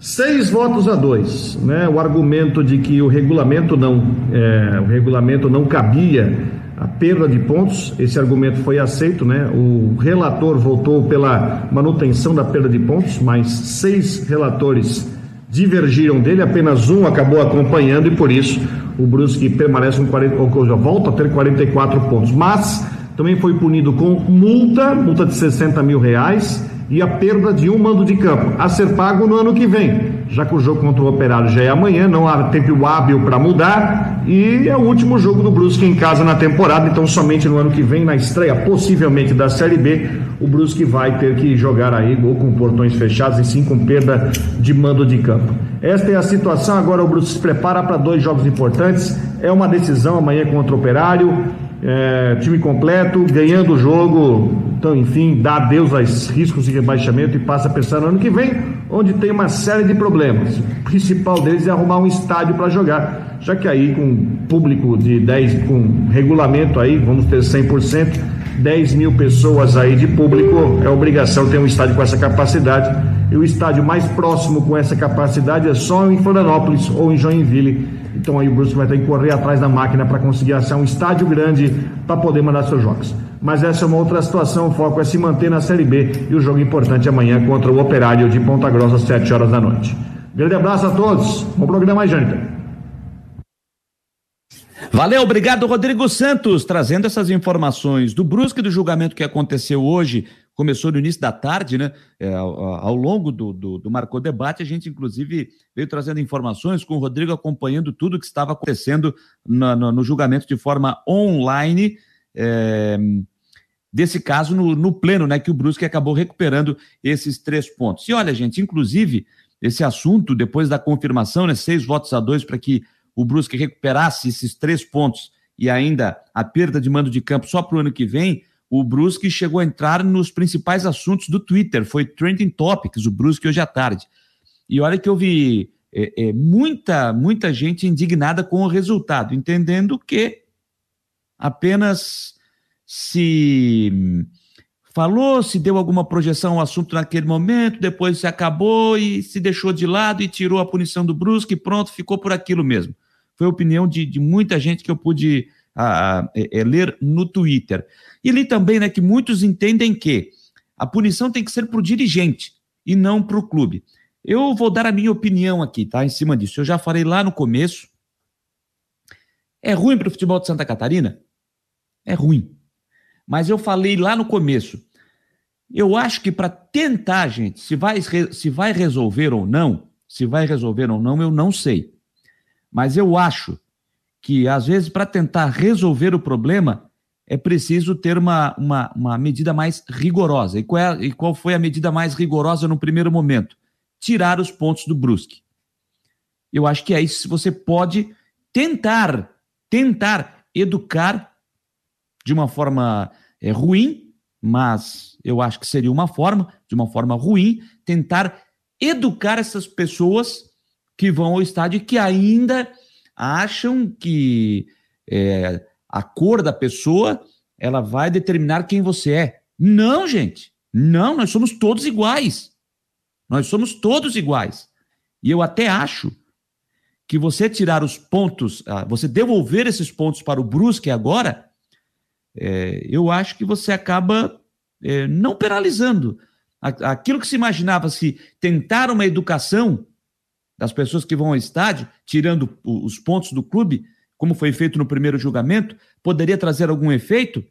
Seis votos a dois, né? O argumento de que o regulamento não, é, o regulamento não cabia a perda de pontos, esse argumento foi aceito, né? O relator votou pela manutenção da perda de pontos, mas seis relatores divergiram dele, apenas um acabou acompanhando e por isso o Brusque permanece com 40, ou seja, volta a ter 44 pontos. Mas também foi punido com multa, multa de 60 mil reais e a perda de um mando de campo, a ser pago no ano que vem, já que o jogo contra o Operário já é amanhã, não há tempo hábil para mudar e é o último jogo do Brusque em casa na temporada, então somente no ano que vem, na estreia possivelmente da Série B, o Brusque vai ter que jogar aí ou com portões fechados e sim com perda de mando de campo. Esta é a situação, agora o Brusque se prepara para dois jogos importantes, é uma decisão amanhã contra o Operário, é, time completo, ganhando o jogo, então, enfim, dá adeus aos riscos de rebaixamento e passa a pensar no ano que vem, onde tem uma série de problemas. O principal deles é arrumar um estádio para jogar, já que aí com público de 10, com regulamento aí, vamos ter 100%, 10 mil pessoas aí de público, é obrigação ter um estádio com essa capacidade. E o estádio mais próximo com essa capacidade é só em Florianópolis ou em Joinville então aí o Brusque vai ter que correr atrás da máquina para conseguir achar um estádio grande para poder mandar seus jogos. Mas essa é uma outra situação, o foco é se manter na Série B e o jogo importante amanhã contra o Operário de Ponta Grossa às 7 horas da noite. Grande abraço a todos, bom programa aí. Valeu, obrigado, Rodrigo Santos, trazendo essas informações do Brusque do julgamento que aconteceu hoje começou no início da tarde, né? É, ao, ao, longo do, do, do Marcou Debate, a gente, inclusive, veio trazendo informações com o Rodrigo acompanhando tudo que estava acontecendo no, no, no julgamento de forma online. É, desse caso no, no, pleno, né? Que o Brusque acabou recuperando esses três pontos. E olha, gente, inclusive, esse assunto, depois da confirmação, né? Seis votos a dois para que o Brusque recuperasse esses três pontos e ainda a perda de mando de campo só para o ano que vem o Brusque chegou a entrar nos principais assuntos do Twitter, foi Trending Topics, o Brusque hoje à tarde. E olha que eu vi é, é, muita, muita gente indignada com o resultado, entendendo que apenas se falou, se deu alguma projeção ao assunto naquele momento, depois se acabou e se deixou de lado e tirou a punição do Brusque pronto, ficou por aquilo mesmo. Foi a opinião de, de muita gente que eu pude a, a, é, é, ler no Twitter. E li também né, que muitos entendem que a punição tem que ser para o dirigente e não para o clube. Eu vou dar a minha opinião aqui, tá? Em cima disso. Eu já falei lá no começo. É ruim para o futebol de Santa Catarina? É ruim. Mas eu falei lá no começo. Eu acho que para tentar, gente, se vai, se vai resolver ou não, se vai resolver ou não, eu não sei. Mas eu acho que, às vezes, para tentar resolver o problema, é preciso ter uma, uma, uma medida mais rigorosa. E qual, é, e qual foi a medida mais rigorosa no primeiro momento? Tirar os pontos do Brusque. Eu acho que é isso. Você pode tentar, tentar educar de uma forma é, ruim, mas eu acho que seria uma forma, de uma forma ruim, tentar educar essas pessoas que vão ao estádio e que ainda acham que é, a cor da pessoa ela vai determinar quem você é. Não, gente. Não, nós somos todos iguais. Nós somos todos iguais. E eu até acho que você tirar os pontos, ah, você devolver esses pontos para o Brusque agora, é, eu acho que você acaba é, não penalizando. Aquilo que se imaginava se tentar uma educação das pessoas que vão ao estádio, tirando os pontos do clube, como foi feito no primeiro julgamento, poderia trazer algum efeito?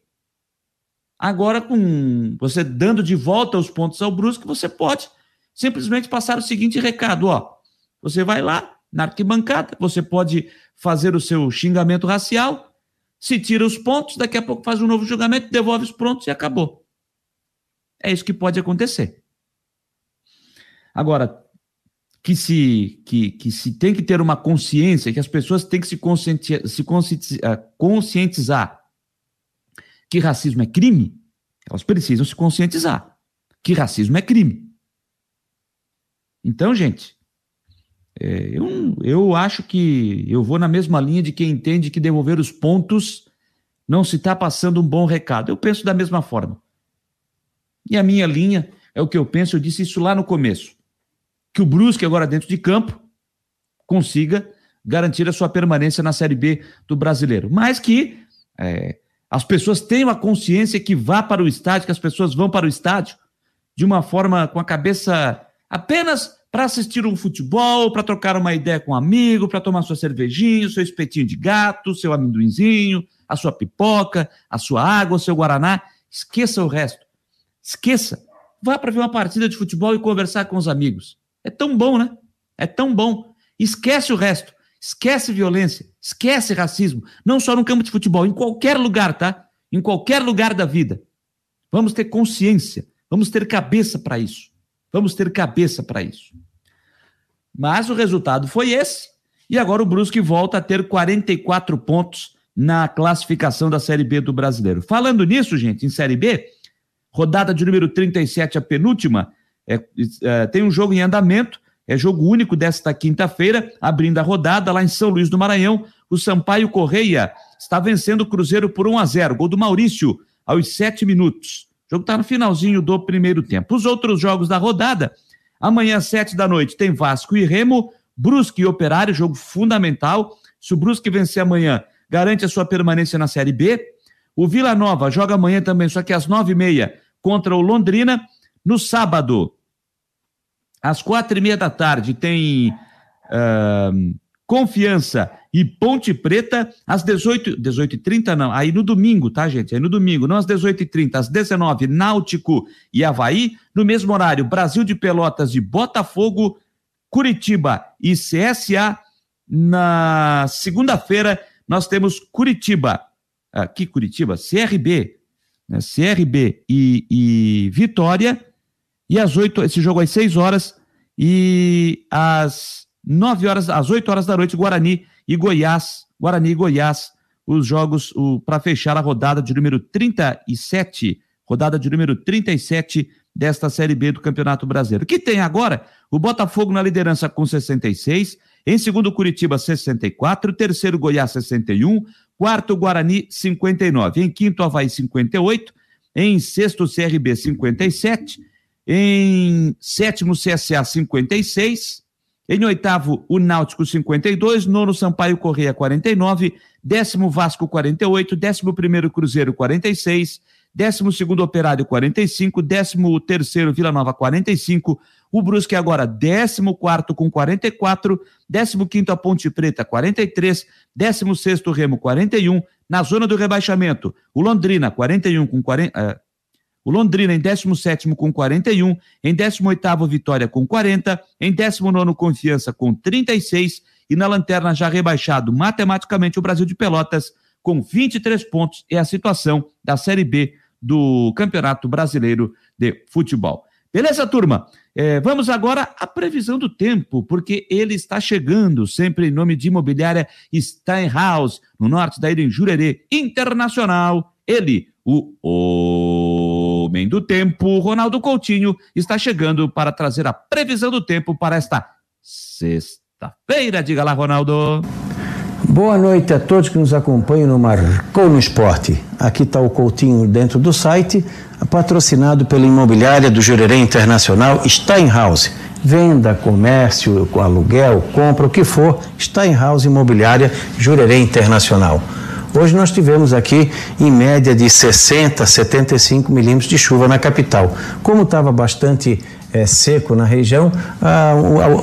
Agora, com você dando de volta os pontos ao Brusque, você pode simplesmente passar o seguinte recado: ó, você vai lá na arquibancada, você pode fazer o seu xingamento racial. se tira os pontos, daqui a pouco faz um novo julgamento, devolve os pontos e acabou. É isso que pode acontecer. Agora, que se, que, que se tem que ter uma consciência, que as pessoas têm que se, conscientizar, se ah, conscientizar que racismo é crime, elas precisam se conscientizar que racismo é crime. Então, gente, é, eu, eu acho que eu vou na mesma linha de quem entende que devolver os pontos não se está passando um bom recado. Eu penso da mesma forma. E a minha linha é o que eu penso, eu disse isso lá no começo que o Brusque, agora dentro de campo, consiga garantir a sua permanência na Série B do brasileiro. Mas que é, as pessoas tenham a consciência que vá para o estádio, que as pessoas vão para o estádio de uma forma com a cabeça apenas para assistir um futebol, para trocar uma ideia com um amigo, para tomar sua cervejinha, seu espetinho de gato, seu amendoinzinho, a sua pipoca, a sua água, o seu guaraná. Esqueça o resto. Esqueça. Vá para ver uma partida de futebol e conversar com os amigos. É tão bom, né? É tão bom. Esquece o resto. Esquece violência. Esquece racismo. Não só no campo de futebol, em qualquer lugar, tá? Em qualquer lugar da vida. Vamos ter consciência. Vamos ter cabeça para isso. Vamos ter cabeça para isso. Mas o resultado foi esse. E agora o Brusque volta a ter 44 pontos na classificação da Série B do Brasileiro. Falando nisso, gente, em Série B, rodada de número 37, a penúltima, é, é, tem um jogo em andamento, é jogo único desta quinta-feira, abrindo a rodada lá em São Luís do Maranhão. O Sampaio Correia está vencendo o Cruzeiro por 1 a 0 Gol do Maurício, aos sete minutos. O jogo está no finalzinho do primeiro tempo. Os outros jogos da rodada, amanhã às sete da noite, tem Vasco e Remo, Brusque e Operário, jogo fundamental. Se o Brusque vencer amanhã, garante a sua permanência na Série B. O Vila Nova joga amanhã também, só que às nove e meia, contra o Londrina. No sábado, às quatro e meia da tarde, tem uh, Confiança e Ponte Preta, às 18 18 e 30 não, aí no domingo, tá, gente? Aí no domingo, não às 18 e 30 às 19 Náutico e Havaí. No mesmo horário, Brasil de Pelotas e Botafogo, Curitiba e CSA. Na segunda-feira, nós temos Curitiba. Aqui, Curitiba, CRB, né? CRB e, e Vitória e às oito, esse jogo às seis horas e às nove horas, às oito horas da noite, Guarani e Goiás, Guarani e Goiás, os jogos para fechar a rodada de número 37, rodada de número 37 desta Série B do Campeonato Brasileiro. Que tem agora o Botafogo na liderança com 66, em segundo Curitiba 64, terceiro Goiás 61, quarto Guarani 59, em quinto Havaí 58, em sexto CRB 57, em sétimo, CSA 56. Em oitavo, o Náutico 52. Nono, Sampaio Correia 49. Décimo, Vasco 48. Décimo primeiro, Cruzeiro 46. Décimo segundo, Operário 45. Décimo terceiro, Vila Nova 45. O Brusque agora décimo quarto com 44. Décimo quinto, a Ponte Preta 43. Décimo sexto, Remo 41. Na zona do rebaixamento, o Londrina 41 com 40. O Londrina em 17 com 41, em 18 Vitória com 40, em 19 Confiança com 36 e na lanterna já rebaixado matematicamente o Brasil de Pelotas com 23 pontos é a situação da Série B do Campeonato Brasileiro de Futebol. Beleza, turma? É, vamos agora à previsão do tempo, porque ele está chegando, sempre em nome de Imobiliária Steinhaus, no norte da ilha em Jurerê Internacional. Ele, o homem do tempo, Ronaldo Coutinho, está chegando para trazer a previsão do tempo para esta sexta-feira. Diga lá, Ronaldo. Boa noite a todos que nos acompanham no Marcou no Esporte. Aqui está o Coutinho dentro do site, patrocinado pela imobiliária do Jurerê Internacional Steinhaus. Venda, comércio, aluguel, compra, o que for, Steinhaus Imobiliária Jurerê Internacional. Hoje nós tivemos aqui em média de 60, 75 milímetros de chuva na capital. Como estava bastante é, seco na região, ah,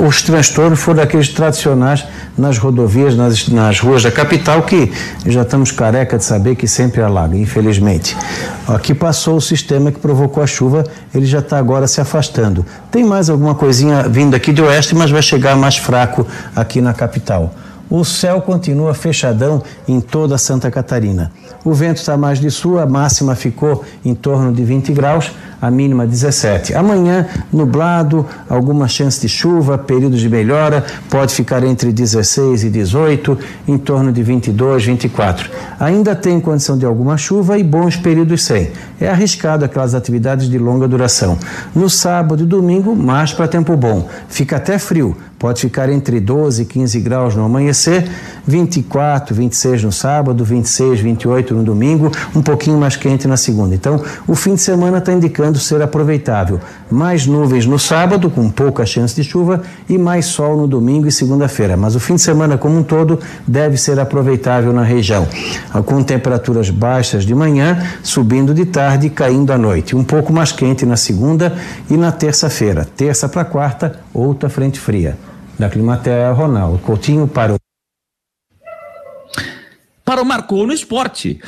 os transtornos foram aqueles tradicionais nas rodovias, nas, nas ruas da capital, que já estamos careca de saber que sempre alaga, infelizmente. Aqui passou o sistema que provocou a chuva, ele já está agora se afastando. Tem mais alguma coisinha vindo aqui de oeste, mas vai chegar mais fraco aqui na capital. O céu continua fechadão em toda Santa Catarina. O vento está mais de sul, a máxima ficou em torno de 20 graus, a mínima 17. Amanhã, nublado, alguma chance de chuva, períodos de melhora, pode ficar entre 16 e 18, em torno de 22, 24. Ainda tem condição de alguma chuva e bons períodos sem. É arriscado aquelas atividades de longa duração. No sábado e domingo, mais para tempo bom. Fica até frio Pode ficar entre 12 e 15 graus no amanhecer, 24, 26 no sábado, 26, 28 no domingo, um pouquinho mais quente na segunda. Então, o fim de semana está indicando ser aproveitável. Mais nuvens no sábado, com pouca chance de chuva, e mais sol no domingo e segunda-feira. Mas o fim de semana como um todo deve ser aproveitável na região, com temperaturas baixas de manhã, subindo de tarde e caindo à noite. Um pouco mais quente na segunda e na terça-feira. Terça para quarta, outra frente fria da Climatea, Ronaldo Coutinho para o para o Marcou no Esporte.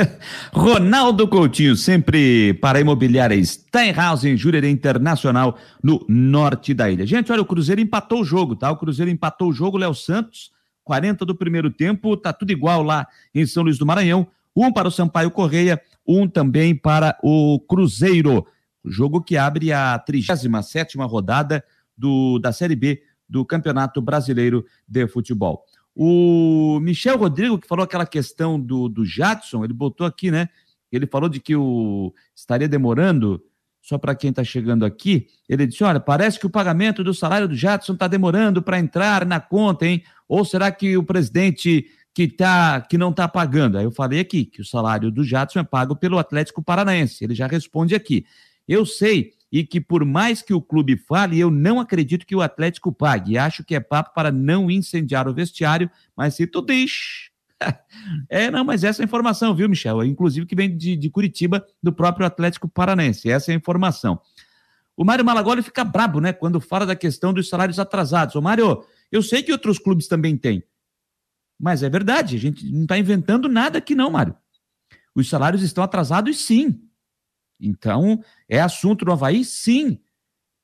[laughs] Ronaldo Coutinho, sempre para a imobiliária Steinhaus em Jurerê Internacional, no norte da ilha. Gente, olha, o Cruzeiro empatou o jogo, tá? O Cruzeiro empatou o jogo, Léo Santos, 40 do primeiro tempo, tá tudo igual lá em São Luís do Maranhão. Um para o Sampaio Correia, um também para o Cruzeiro. O jogo que abre a 37 rodada do, da Série B do Campeonato Brasileiro de Futebol. O Michel Rodrigo, que falou aquela questão do, do Jadson, ele botou aqui, né? Ele falou de que o estaria demorando, só para quem está chegando aqui, ele disse: olha, parece que o pagamento do salário do Jadson está demorando para entrar na conta, hein? Ou será que o presidente que, tá, que não está pagando? Aí eu falei aqui que o salário do Jadson é pago pelo Atlético Paranaense. Ele já responde aqui. Eu sei e que por mais que o clube fale, eu não acredito que o Atlético pague. Acho que é papo para não incendiar o vestiário, mas se tu diz. [laughs] é, não, mas essa é a informação, viu, Michel? Inclusive que vem de, de Curitiba, do próprio Atlético Paranense. Essa é a informação. O Mário Malagoli fica brabo, né, quando fala da questão dos salários atrasados. Ô, Mário, eu sei que outros clubes também têm. Mas é verdade, a gente não está inventando nada aqui, não, Mário. Os salários estão atrasados, sim. Então, é assunto no Havaí? Sim.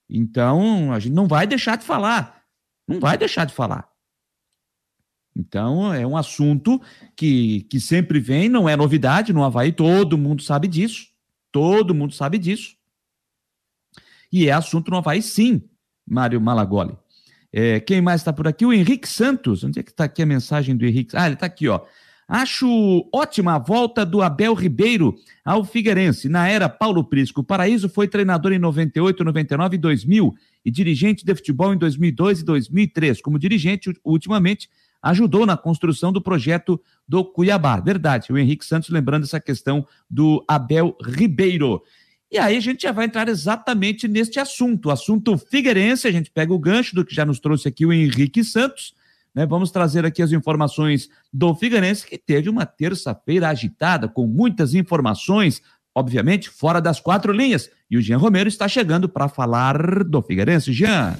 Então, a gente não vai deixar de falar. Não vai deixar de falar. Então, é um assunto que, que sempre vem, não é novidade no Havaí, todo mundo sabe disso. Todo mundo sabe disso. E é assunto no Havaí, sim, Mário Malagoli. É, quem mais está por aqui? O Henrique Santos. Onde é que está aqui a mensagem do Henrique? Ah, ele está aqui, ó. Acho ótima a volta do Abel Ribeiro ao Figueirense. Na era Paulo Prisco, o Paraíso foi treinador em 98, 99 e 2000 e dirigente de futebol em 2002 e 2003. Como dirigente, ultimamente, ajudou na construção do projeto do Cuiabá. Verdade, o Henrique Santos lembrando essa questão do Abel Ribeiro. E aí a gente já vai entrar exatamente neste assunto, assunto Figueirense, a gente pega o gancho do que já nos trouxe aqui o Henrique Santos, né? Vamos trazer aqui as informações do Figueirense, que teve uma terça-feira agitada, com muitas informações, obviamente fora das quatro linhas. E o Jean Romero está chegando para falar do Figueirense. Jean.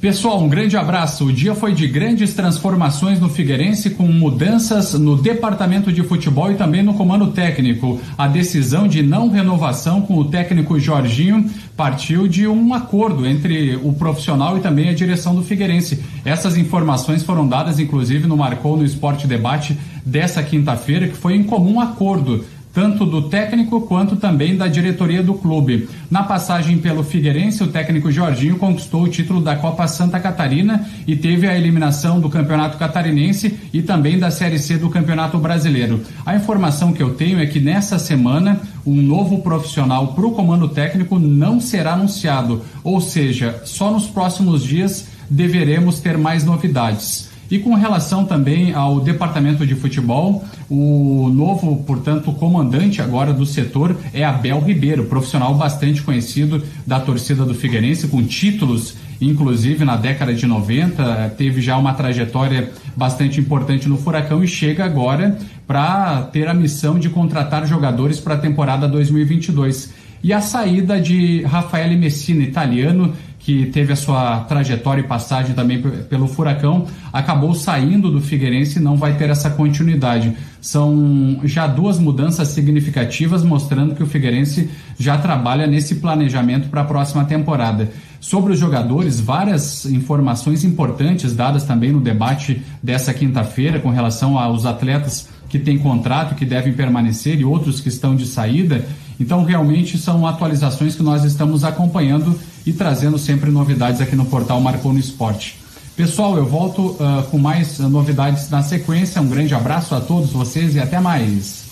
Pessoal, um grande abraço. O dia foi de grandes transformações no Figueirense, com mudanças no departamento de futebol e também no comando técnico. A decisão de não renovação com o técnico Jorginho partiu de um acordo entre o profissional e também a direção do Figueirense. Essas informações foram dadas, inclusive, no Marcou no Esporte Debate dessa quinta-feira, que foi em comum acordo tanto do técnico quanto também da diretoria do clube. Na passagem pelo Figueirense, o técnico Jorginho conquistou o título da Copa Santa Catarina e teve a eliminação do Campeonato Catarinense e também da Série C do Campeonato Brasileiro. A informação que eu tenho é que nessa semana um novo profissional para o comando técnico não será anunciado, ou seja, só nos próximos dias deveremos ter mais novidades. E com relação também ao departamento de futebol, o novo, portanto, comandante agora do setor é Abel Ribeiro, profissional bastante conhecido da torcida do Figueirense, com títulos, inclusive na década de 90, teve já uma trajetória bastante importante no Furacão e chega agora para ter a missão de contratar jogadores para a temporada 2022. E a saída de Rafael Messina, italiano, que teve a sua trajetória e passagem também pelo Furacão, acabou saindo do Figueirense e não vai ter essa continuidade. São já duas mudanças significativas mostrando que o Figueirense já trabalha nesse planejamento para a próxima temporada. Sobre os jogadores, várias informações importantes dadas também no debate dessa quinta-feira com relação aos atletas que têm contrato, que devem permanecer e outros que estão de saída. Então, realmente são atualizações que nós estamos acompanhando e trazendo sempre novidades aqui no portal Marcou no Esporte. Pessoal, eu volto uh, com mais novidades na sequência. Um grande abraço a todos vocês e até mais.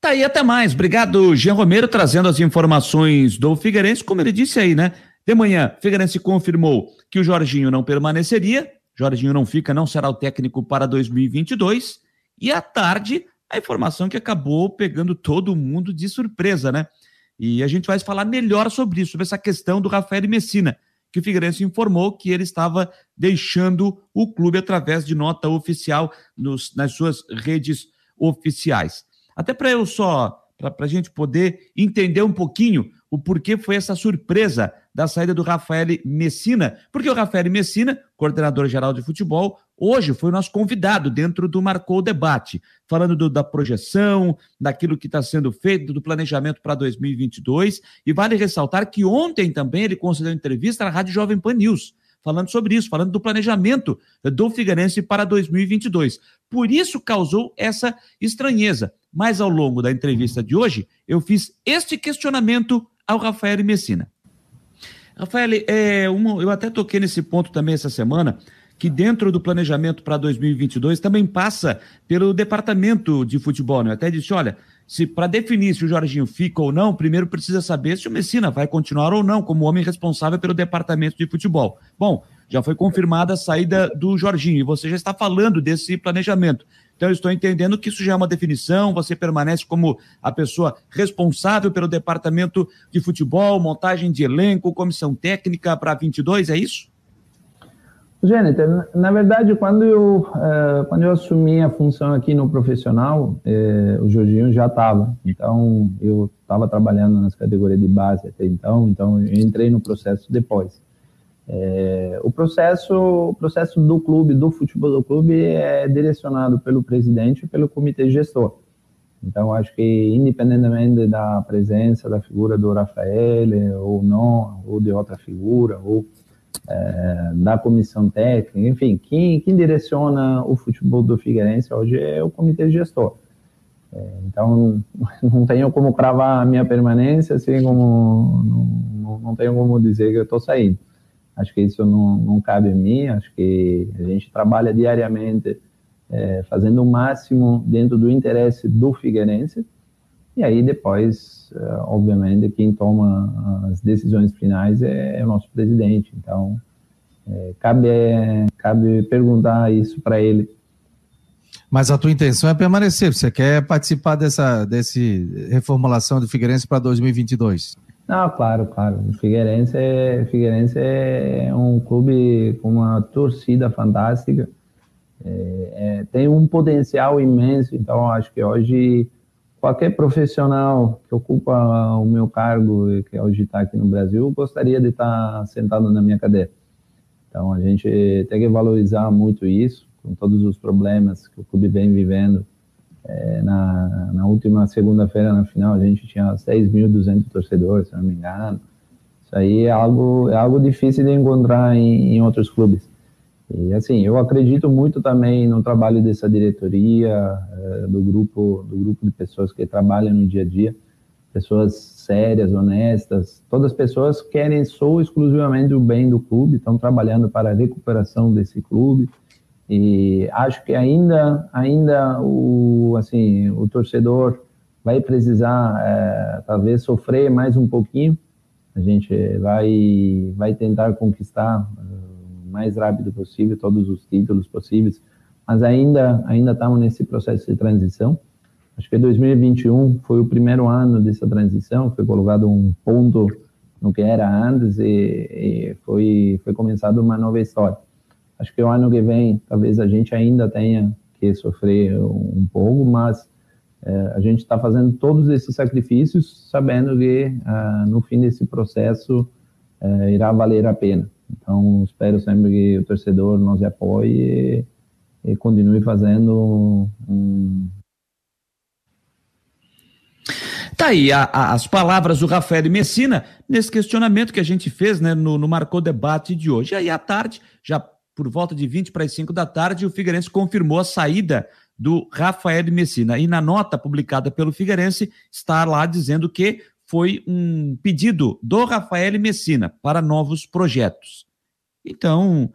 Tá aí, até mais. Obrigado, Jean Romero, trazendo as informações do Figueirense. Como ele disse aí, né? De manhã, Figueirense confirmou que o Jorginho não permaneceria. Jorginho não fica, não será o técnico para 2022. E à tarde, a informação que acabou pegando todo mundo de surpresa, né? E a gente vai falar melhor sobre isso, sobre essa questão do Rafael Messina, que o Figueirense informou que ele estava deixando o clube através de nota oficial nos, nas suas redes oficiais. Até para eu só, para a gente poder entender um pouquinho o porquê foi essa surpresa da saída do Rafael Messina, porque o Rafael Messina, coordenador geral de futebol, hoje foi o nosso convidado dentro do Marcou Debate, falando do, da projeção, daquilo que está sendo feito, do planejamento para 2022. E vale ressaltar que ontem também ele concedeu entrevista à Rádio Jovem Pan News falando sobre isso, falando do planejamento do Figueirense para 2022. Por isso causou essa estranheza. Mas ao longo da entrevista de hoje, eu fiz este questionamento ao Rafael Messina. Rafael, é, eu até toquei nesse ponto também essa semana, que dentro do planejamento para 2022 também passa pelo departamento de futebol. Né? Eu até disse: olha, se para definir se o Jorginho fica ou não, primeiro precisa saber se o Messina vai continuar ou não como homem responsável pelo departamento de futebol. Bom, já foi confirmada a saída do Jorginho e você já está falando desse planejamento. Então, eu estou entendendo que isso já é uma definição, você permanece como a pessoa responsável pelo departamento de futebol, montagem de elenco, comissão técnica para 22, é isso? Gente, na verdade, quando eu, uh, quando eu assumi a função aqui no profissional, eh, o Jorginho já estava. Então, eu estava trabalhando nas categorias de base até então, então eu entrei no processo depois. Eh, o processo, o processo do clube, do futebol do clube, é direcionado pelo presidente e pelo comitê gestor. Então, acho que independentemente da presença da figura do Rafael ou não, ou de outra figura, ou é, da comissão técnica, enfim, quem, quem, direciona o futebol do Figueirense hoje é o comitê gestor. É, então, [laughs] não tenho como cravar a minha permanência, assim como não, não tenho como dizer que eu estou saindo. Acho que isso não, não cabe a mim, acho que a gente trabalha diariamente é, fazendo o máximo dentro do interesse do Figueirense, e aí depois, obviamente, quem toma as decisões finais é, é o nosso presidente. Então, é, cabe, cabe perguntar isso para ele. Mas a tua intenção é permanecer, você quer participar dessa desse reformulação do Figueirense para 2022? Não, claro, claro. O Figueirense é, Figueirense é um clube com uma torcida fantástica, é, é, tem um potencial imenso, então acho que hoje qualquer profissional que ocupa o meu cargo, que hoje está aqui no Brasil, gostaria de estar sentado na minha cadeira. Então, a gente tem que valorizar muito isso, com todos os problemas que o clube vem vivendo. É, na, na última segunda-feira, na final, a gente tinha 6.200 torcedores, se não me engano. Isso aí é algo, é algo difícil de encontrar em, em outros clubes. E assim, eu acredito muito também no trabalho dessa diretoria, eh, do grupo, do grupo de pessoas que trabalham no dia a dia, pessoas sérias, honestas. Todas as pessoas querem só exclusivamente o bem do clube, estão trabalhando para a recuperação desse clube. E acho que ainda, ainda o assim, o torcedor vai precisar é, talvez sofrer mais um pouquinho. A gente vai vai tentar conquistar mais rápido possível todos os títulos possíveis, mas ainda ainda estamos nesse processo de transição. Acho que 2021 foi o primeiro ano dessa transição, foi colocado um ponto no que era antes e, e foi foi começada uma nova história. Acho que o ano que vem talvez a gente ainda tenha que sofrer um pouco, mas é, a gente está fazendo todos esses sacrifícios sabendo que ah, no fim desse processo é, irá valer a pena. Então, espero sempre que o torcedor nos apoie e, continue fazendo um. Tá aí a, a, as palavras do Rafael Messina nesse questionamento que a gente fez né, no, no Marcou Debate de hoje. Aí à tarde, já por volta de 20 para as 5 da tarde, o Figueirense confirmou a saída do Rafael Messina. E na nota publicada pelo Figueirense está lá dizendo que foi um pedido do Rafael Messina para novos projetos. Então,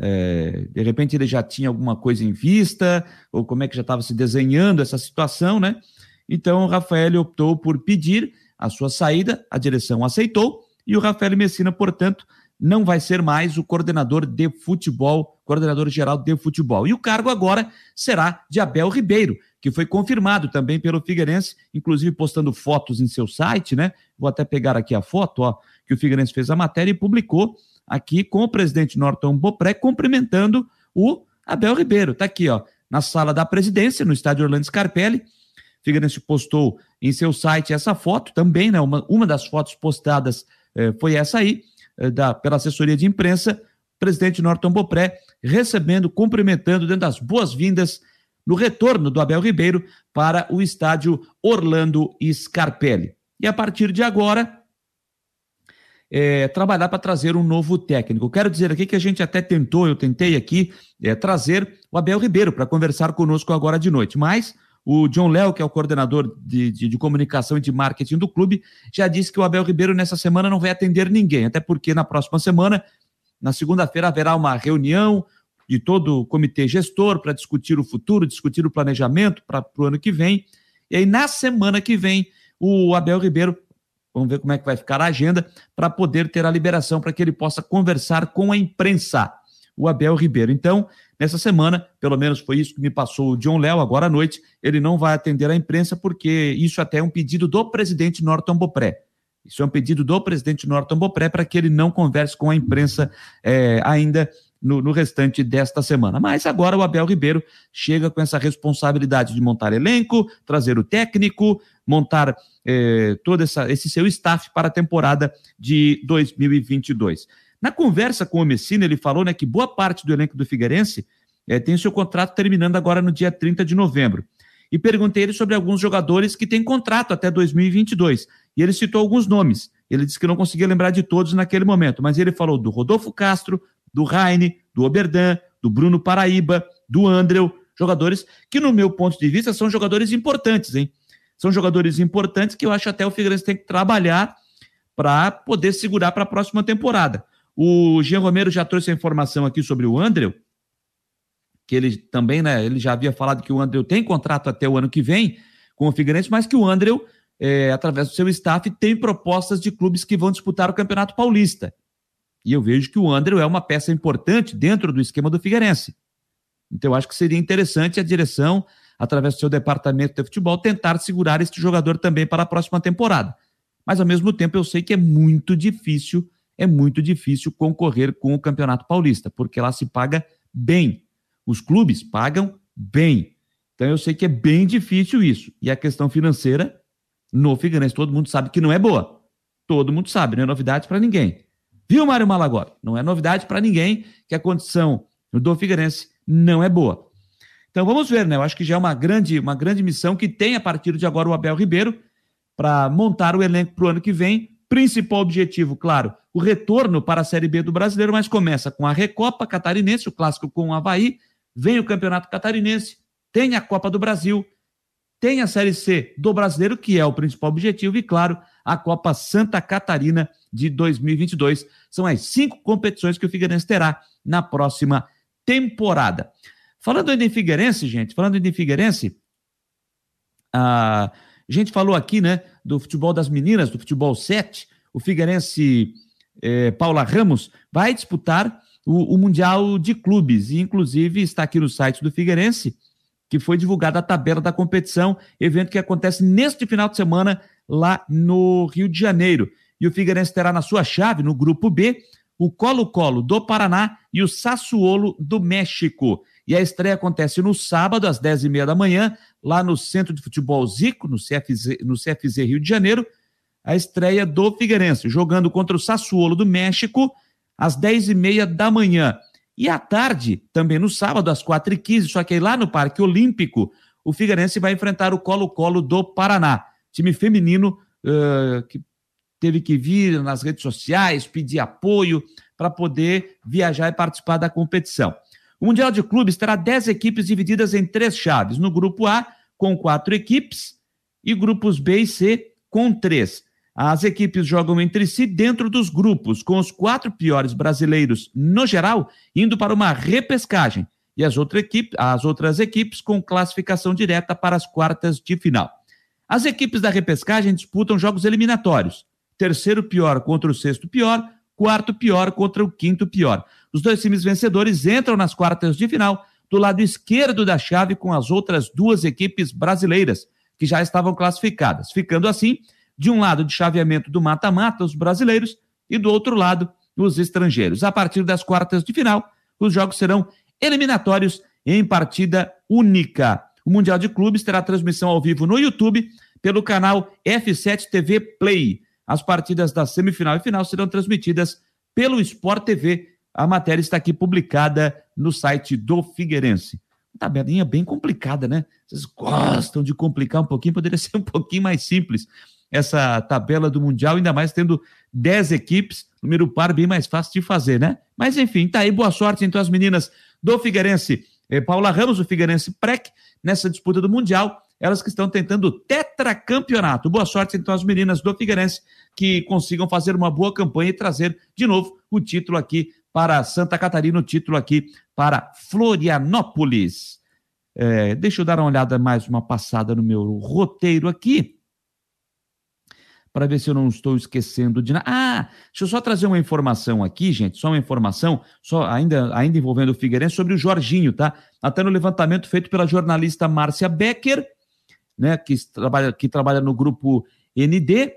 é, de repente ele já tinha alguma coisa em vista, ou como é que já estava se desenhando essa situação, né? Então o Rafael optou por pedir a sua saída, a direção aceitou, e o Rafael Messina, portanto, não vai ser mais o coordenador de futebol, coordenador geral de futebol. E o cargo agora será de Abel Ribeiro, que foi confirmado também pelo Figueirense, inclusive postando fotos em seu site, né? Vou até pegar aqui a foto, ó, que o Figueirense fez a matéria e publicou aqui com o presidente Norton Bopré cumprimentando o Abel Ribeiro. Tá aqui, ó, na sala da presidência, no estádio Orlando Scarpelli. Figueirense postou em seu site essa foto também, né? Uma, uma das fotos postadas eh, foi essa aí. Eh, da, pela assessoria de imprensa, presidente Norton Bopré, recebendo, cumprimentando, dando as boas-vindas no retorno do Abel Ribeiro para o estádio Orlando Scarpelli. E a partir de agora, é, trabalhar para trazer um novo técnico. Quero dizer aqui que a gente até tentou, eu tentei aqui, é, trazer o Abel Ribeiro para conversar conosco agora de noite, mas o John Léo, que é o coordenador de, de, de, comunicação e de marketing do clube, já disse que o Abel Ribeiro nessa semana não vai atender ninguém, até porque na próxima semana, na segunda-feira, haverá uma reunião de todo o comitê gestor para discutir o futuro, discutir o planejamento para o ano que vem. E aí, na semana que vem, o Abel Ribeiro, vamos ver como é que vai ficar a agenda, para poder ter a liberação para que ele possa conversar com a imprensa o Abel Ribeiro. Então, nessa semana, pelo menos foi isso que me passou o John Léo agora à noite, ele não vai atender a imprensa porque isso até é um pedido do presidente Norton Bopré. Isso é um pedido do presidente Norton Bopré para que ele não converse com a imprensa é, ainda no, no, restante desta semana. Mas agora o Abel Ribeiro chega com essa responsabilidade de montar elenco, trazer o técnico, montar é, todo essa, esse seu staff para a temporada de 2022. Na conversa com o Messina, ele falou né, que boa parte do elenco do Figueirense é, tem seu contrato terminando agora no dia 30 de novembro. E perguntei ele sobre alguns jogadores que têm contrato até 2022. E ele citou alguns nomes. Ele disse que não conseguia lembrar de todos naquele momento, mas ele falou do Rodolfo Castro, do Raine, do Oberdan, do Bruno Paraíba, do Andreu, jogadores que, no meu ponto de vista, são jogadores importantes, hein? São jogadores importantes que eu acho até o Figueirense tem que trabalhar para poder segurar para a próxima temporada. O Jean Romero já trouxe a informação aqui sobre o André, que ele também, né, ele já havia falado que o André tem contrato até o ano que vem com o Figueirense, mas que o André, é, através do seu staff, tem propostas de clubes que vão disputar o Campeonato Paulista. E eu vejo que o André é uma peça importante dentro do esquema do Figueirense. Então eu acho que seria interessante a direção, através do seu departamento de futebol, tentar segurar este jogador também para a próxima temporada. Mas ao mesmo tempo eu sei que é muito difícil é muito difícil concorrer com o Campeonato Paulista, porque lá se paga bem. Os clubes pagam bem. Então eu sei que é bem difícil isso. E a questão financeira no Figueirense, todo mundo sabe que não é boa. Todo mundo sabe, não é novidade para ninguém. Viu, Mário Malagoli? Não é novidade para ninguém que a condição do Figueirense não é boa. Então vamos ver, né? Eu acho que já é uma grande, uma grande missão que tem a partir de agora o Abel Ribeiro para montar o elenco para o ano que vem Principal objetivo, claro, o retorno para a Série B do Brasileiro, mas começa com a Recopa Catarinense, o clássico com o Havaí, vem o Campeonato Catarinense, tem a Copa do Brasil, tem a Série C do Brasileiro, que é o principal objetivo, e claro, a Copa Santa Catarina de 2022. São as cinco competições que o Figueirense terá na próxima temporada. Falando ainda em Figueirense, gente, falando ainda em Figueirense, a gente falou aqui, né, do futebol das meninas, do futebol 7, o Figueirense eh, Paula Ramos vai disputar o, o, Mundial de Clubes, e inclusive está aqui no site do Figueirense, que foi divulgada a tabela da competição, evento que acontece neste final de semana lá no Rio de Janeiro. E o Figueirense terá na sua chave, no grupo B, o Colo-Colo do Paraná e o Sassuolo do México. E a estreia acontece no sábado, às 10h30 da manhã, lá no Centro de Futebol Zico, no CFZ, no CFZ Rio de Janeiro, a estreia do Figueirense, jogando contra o Sassuolo do México, às 10h30 da manhã. E à tarde, também no sábado, às 4h15, só que aí lá no Parque Olímpico, o Figueirense vai enfrentar o Colo-Colo do Paraná. Time feminino uh, que teve que vir nas redes sociais, pedir apoio para poder viajar e participar da competição. O Mundial de Clubes terá 10 equipes divididas em três chaves. No grupo A, com quatro equipes, e grupos B e C com três. As equipes jogam entre si dentro dos grupos, com os quatro piores brasileiros, no geral, indo para uma repescagem, e as, outra equipe, as outras equipes com classificação direta para as quartas de final. As equipes da repescagem disputam jogos eliminatórios. Terceiro pior contra o sexto pior, quarto pior contra o quinto pior. Os dois times vencedores entram nas quartas de final do lado esquerdo da chave com as outras duas equipes brasileiras, que já estavam classificadas, ficando assim, de um lado de chaveamento do mata-mata, os brasileiros, e do outro lado, os estrangeiros. A partir das quartas de final, os jogos serão eliminatórios em partida única. O Mundial de Clubes terá transmissão ao vivo no YouTube pelo canal F7 TV Play. As partidas da semifinal e final serão transmitidas pelo Sport TV a matéria está aqui publicada no site do Figueirense. Tabelinha bem complicada, né? Vocês gostam de complicar um pouquinho, poderia ser um pouquinho mais simples essa tabela do Mundial, ainda mais tendo 10 equipes, número par bem mais fácil de fazer, né? Mas enfim, tá aí, boa sorte então as meninas do Figueirense. Eh, Paula Ramos, do Figueirense Prec, nessa disputa do Mundial, elas que estão tentando tetracampeonato. Boa sorte então às meninas do Figueirense que consigam fazer uma boa campanha e trazer de novo o título aqui para Santa Catarina, o título aqui para Florianópolis. É, deixa eu dar uma olhada mais uma passada no meu roteiro aqui para ver se eu não estou esquecendo de nada. Ah, deixa eu só trazer uma informação aqui, gente, só uma informação, só ainda, ainda envolvendo o Figueirense, sobre o Jorginho, tá? Até no levantamento feito pela jornalista Márcia Becker, né, que trabalha, que trabalha no grupo ND,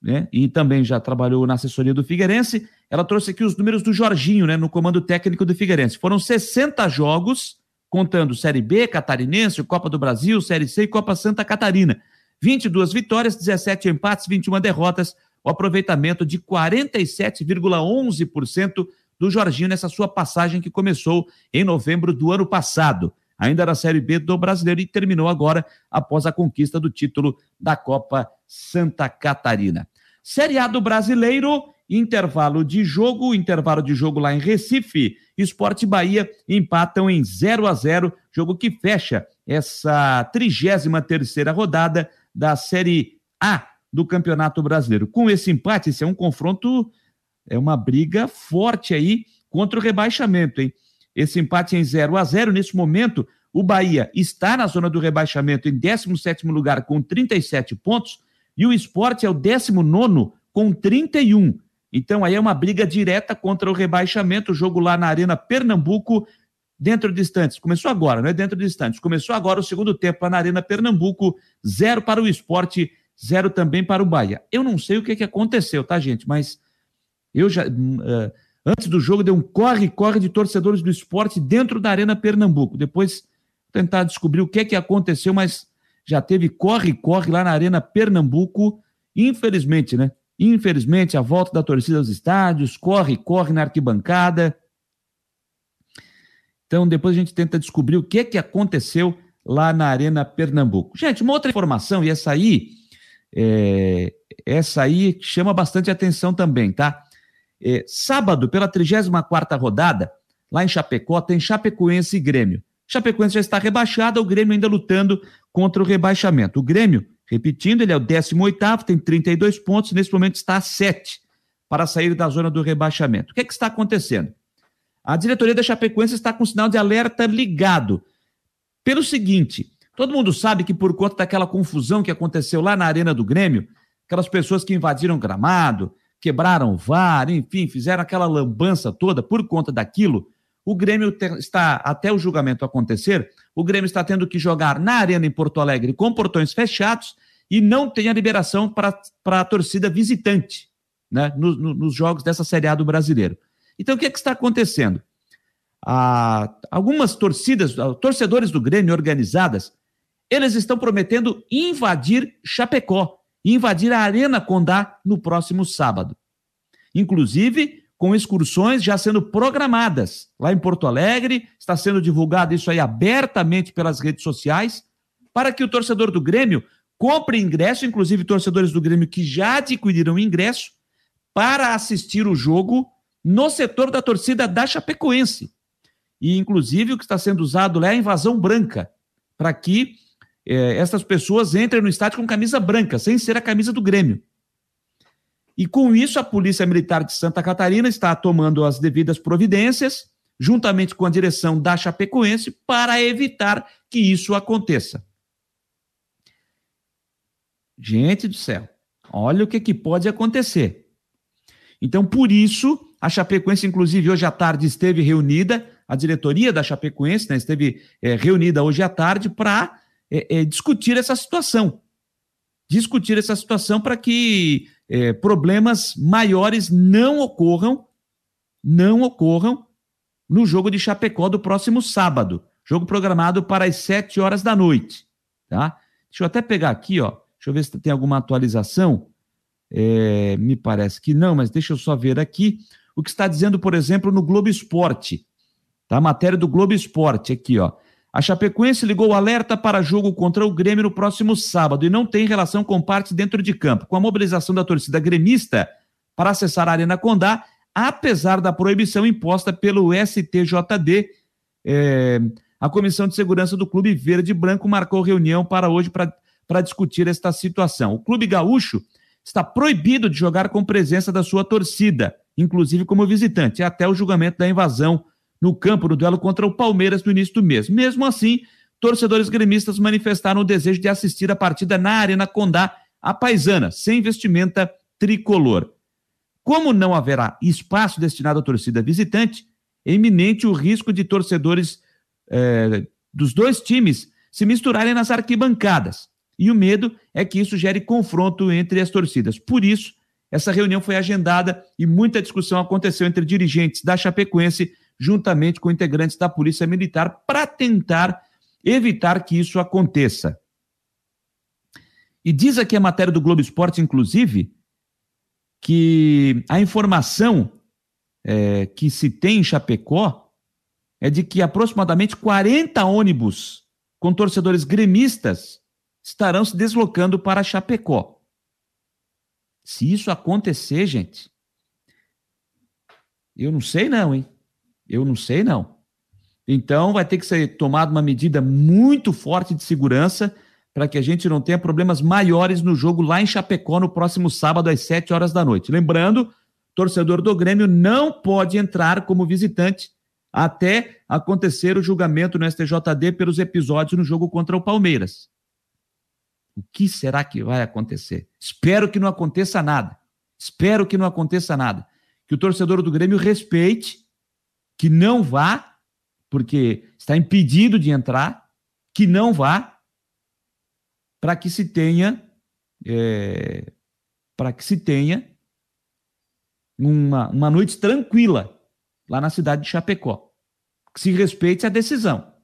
né, e também já trabalhou na assessoria do Figueirense, ela trouxe aqui os números do Jorginho, né, no comando técnico do Figueirense. Foram 60 jogos, contando Série B, Catarinense, Copa do Brasil, Série C e Copa Santa Catarina. 22 vitórias, 17 empates, 21 derrotas, o aproveitamento de 47,11% do Jorginho nessa sua passagem que começou em novembro do ano passado. Ainda na Série B do Brasileiro e terminou agora após a conquista do título da Copa Santa Catarina. Série A do Brasileiro, intervalo de jogo, intervalo de jogo lá em Recife, Esporte Bahia empatam em 0 a 0 jogo que fecha essa 33 terceira rodada da Série A do Campeonato Brasileiro. Com esse empate, esse é um confronto, é uma briga forte aí contra o rebaixamento, hein? Esse empate em 0 a 0 nesse momento, o Bahia está na zona do rebaixamento em 17º lugar com 37 pontos e o Esporte é o 19 com 31. Então aí é uma briga direta contra o rebaixamento, jogo lá na Arena Pernambuco, dentro de instantes. Começou agora, não é dentro de instantes. Começou agora o segundo tempo lá na Arena Pernambuco, zero para o esporte, zero também para o Bahia. Eu não sei o que, que aconteceu, tá, gente? Mas eu já. Uh, antes do jogo deu um corre-corre de torcedores do esporte dentro da Arena Pernambuco. Depois tentar descobrir o que, que aconteceu, mas já teve corre-corre lá na Arena Pernambuco. Infelizmente, né? Infelizmente, a volta da torcida aos estádios, corre, corre na arquibancada. Então, depois a gente tenta descobrir o que, que aconteceu lá na Arena Pernambuco. Gente, uma outra informação, e essa aí, é, essa aí chama bastante atenção também, tá? É, sábado, pela 34 rodada, lá em Chapecó, tem Chapecoense e Grêmio. Chapecoense já está rebaixada, o Grêmio ainda lutando contra o rebaixamento. O Grêmio Repetindo, ele é o 18º, tem 32 pontos, nesse momento está a 7 para sair da zona do rebaixamento. O que, é que está acontecendo? A diretoria da Chapecoense está com o sinal de alerta ligado. Pelo seguinte, todo mundo sabe que por conta daquela confusão que aconteceu lá na Arena do Grêmio, aquelas pessoas que invadiram o gramado, quebraram o VAR, enfim, fizeram aquela lambança toda por conta daquilo, o Grêmio está, até o julgamento acontecer, o Grêmio está tendo que jogar na Arena em Porto Alegre com portões fechados e não tem a liberação para a torcida visitante né, no, no, nos jogos dessa Série A do brasileiro. Então, o que, é que está acontecendo? a, algumas torcidas, torcedores do Grêmio organizadas, eles estão prometendo invadir Chapecó, invadir a Arena Condá no próximo sábado. Inclusive, com excursões já sendo programadas lá em Porto Alegre, está sendo divulgado isso aí abertamente pelas redes sociais, para que o torcedor do Grêmio compre ingresso, inclusive torcedores do Grêmio que já adquiriram ingresso, para assistir o jogo no setor da torcida da Chapecoense. E, inclusive, o que está sendo usado lá é a invasão branca, para que é, essas pessoas entrem no estádio com camisa branca, sem ser a camisa do Grêmio. E com isso, a Polícia Militar de Santa Catarina está tomando as devidas providências, juntamente com a direção da Chapecoense, para evitar que isso aconteça. Gente do céu, olha o que, que pode acontecer. Então, por isso, a Chapecoense, inclusive, hoje à tarde esteve reunida a diretoria da Chapecoense né, esteve é, reunida hoje à tarde para é, é, discutir essa situação. Discutir essa situação para que é, problemas maiores não ocorram, não ocorram no jogo de Chapecó do próximo sábado. Jogo programado para as 7 horas da noite. Tá? Deixa eu até pegar aqui, ó. Deixa eu ver se tem alguma atualização. É, me parece que não, mas deixa eu só ver aqui o que está dizendo, por exemplo, no Globo Esporte. Tá? Matéria do Globo Esporte aqui, ó. A Chapecoense ligou alerta para jogo contra o Grêmio no próximo sábado e não tem relação com parte dentro de campo. Com a mobilização da torcida gremista para acessar a Arena Condá, apesar da proibição imposta pelo STJD, é, a Comissão de Segurança do Clube Verde Branco marcou reunião para hoje para discutir esta situação. O Clube Gaúcho está proibido de jogar com presença da sua torcida, inclusive como visitante, até o julgamento da invasão no campo no duelo contra o Palmeiras no início do mês. Mesmo assim, torcedores gremistas manifestaram o desejo de assistir a partida na Arena Condá, a paisana, sem vestimenta tricolor. Como não haverá espaço destinado à torcida visitante, é iminente o risco de torcedores eh, dos dois times se misturarem nas arquibancadas. E o medo é que isso gere confronto entre as torcidas. Por isso, essa reunião foi agendada e muita discussão aconteceu entre dirigentes da Chapecoense juntamente com integrantes da Polícia Militar, para tentar evitar que isso aconteça. E diz aqui a matéria do Globo Esporte, inclusive, que a informação é, que se tem em Chapecó é de que aproximadamente 40 ônibus com torcedores gremistas estarão se deslocando para Chapecó. Se isso acontecer, gente, eu não sei não, hein? Eu não sei, não. Então, vai ter que ser tomada uma medida muito forte de segurança para que a gente não tenha problemas maiores no jogo lá em Chapecó no próximo sábado às 7 horas da noite. Lembrando, torcedor do Grêmio não pode entrar como visitante até acontecer o julgamento no STJD pelos episódios no jogo contra o Palmeiras. O que será que vai acontecer? Espero que não aconteça nada. Espero que não aconteça nada. Que o torcedor do Grêmio respeite que não vá, porque está impedido de entrar, que não vá, para que se tenha, é, para que se tenha uma, uma noite tranquila lá na cidade de Chapecó. Que se respeite a decisão,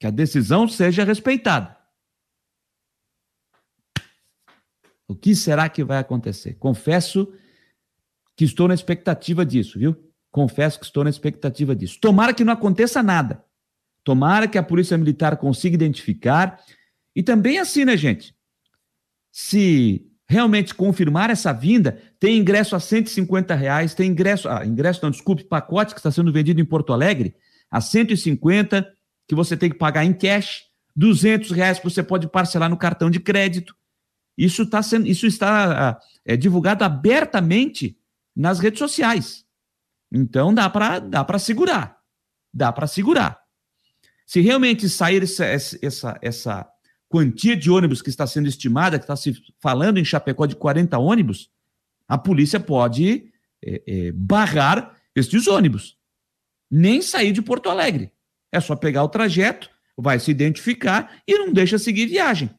que a decisão seja respeitada. O que será que vai acontecer? Confesso que estou na expectativa disso, viu? Confesso que estou na expectativa disso. Tomara que não aconteça nada. Tomara que a Polícia Militar consiga identificar. E também assim, né, gente? Se realmente confirmar essa vinda, tem ingresso a 150 reais, tem ingresso, ah, ingresso não, desculpe, pacote que está sendo vendido em Porto Alegre a 150, que você tem que pagar em cash, 200 reais que você pode parcelar no cartão de crédito. Isso, tá sendo, isso está é, divulgado abertamente nas redes sociais. Então dá para dá segurar. Dá para segurar. Se realmente sair essa, essa, essa quantia de ônibus que está sendo estimada, que está se falando em Chapecó de 40 ônibus, a polícia pode é, é, barrar estes ônibus. Nem sair de Porto Alegre. É só pegar o trajeto, vai se identificar e não deixa seguir viagem.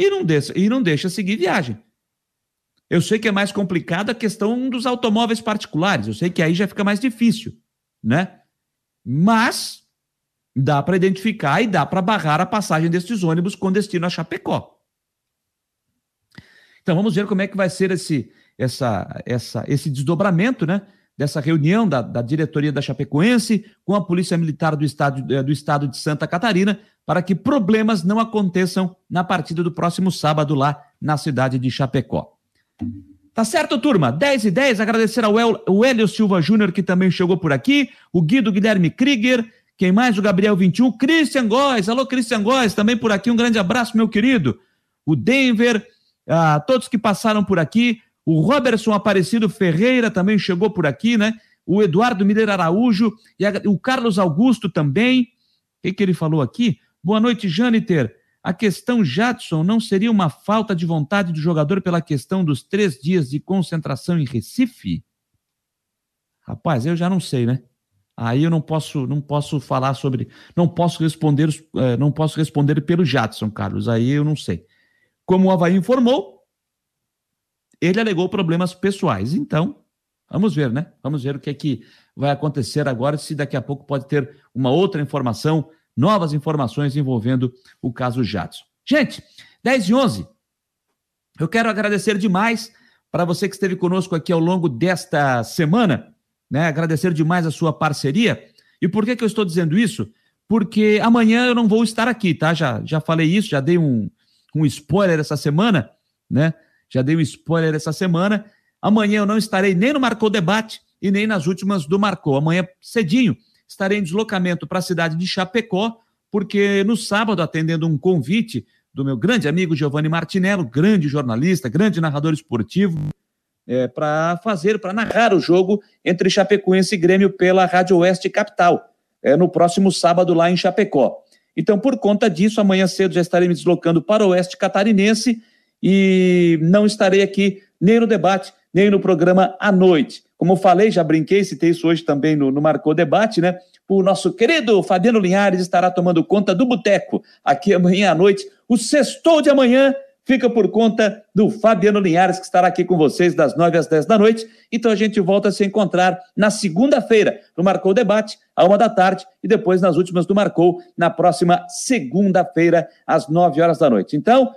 E não deixa, e não deixa seguir viagem. Eu sei que é mais complicado a questão dos automóveis particulares. Eu sei que aí já fica mais difícil, né? Mas dá para identificar e dá para barrar a passagem destes ônibus com destino a Chapecó. Então vamos ver como é que vai ser esse, essa, essa, esse desdobramento, né? Dessa reunião da, da diretoria da Chapecoense com a Polícia Militar do estado, eh, do estado de Santa Catarina para que problemas não aconteçam na partida do próximo sábado lá na cidade de Chapecó. Tá certo, turma? 10 e 10. Agradecer ao El, Hélio Silva Júnior, que também chegou por aqui, o Guido Guilherme Krieger, quem mais? O Gabriel 21, Christian Góes. Alô, Christian Góes, também por aqui. Um grande abraço, meu querido. O Denver, a todos que passaram por aqui. O Robertson Aparecido Ferreira também chegou por aqui, né? O Eduardo Miller Araújo e a, o Carlos Augusto também. O que, que ele falou aqui? Boa noite, Jâniter. A questão Jadson não seria uma falta de vontade do jogador pela questão dos três dias de concentração em Recife? Rapaz, eu já não sei, né? Aí eu não posso, não posso falar sobre, não posso responder, eh, não posso responder pelo Jadson, Carlos. Aí eu não sei. Como o Havaí informou, ele alegou problemas pessoais. Então, vamos ver, né? Vamos ver o que é que vai acontecer agora, se daqui a pouco pode ter uma outra informação, novas informações envolvendo o caso Jadson. Gente, 10 e 11, eu quero agradecer demais para você que esteve conosco aqui ao longo desta semana né? Agradecer demais a sua parceria. E por que, que eu estou dizendo isso? Porque amanhã eu não vou estar aqui, tá? Já, já falei isso, já dei um, um spoiler essa semana, né? Já dei um spoiler essa semana. Amanhã eu não estarei nem no Marcou Debate e nem nas últimas do Marcou. Amanhã, cedinho, estarei em deslocamento para a cidade de Chapecó, porque no sábado, atendendo um convite do meu grande amigo Giovanni Martinello, grande jornalista, grande narrador esportivo, é, para fazer, para narrar o jogo entre Chapecoense e Grêmio pela Rádio Oeste Capital, é, no próximo sábado lá em Chapecó. Então, por conta disso, amanhã cedo já estarei me deslocando para o Oeste Catarinense e não estarei aqui nem no debate, nem no programa à noite. Como falei, já brinquei, citei isso hoje também no, no Marcou Debate, né? O nosso querido Fabiano Linhares estará tomando conta do boteco aqui amanhã à noite. O sextou de amanhã fica por conta do Fabiano Linhares, que estará aqui com vocês das 9 às 10 da noite. Então a gente volta a se encontrar na segunda-feira, no Marcou Debate, à uma da tarde, e depois nas últimas do Marcou, na próxima segunda-feira, às 9 horas da noite. Então,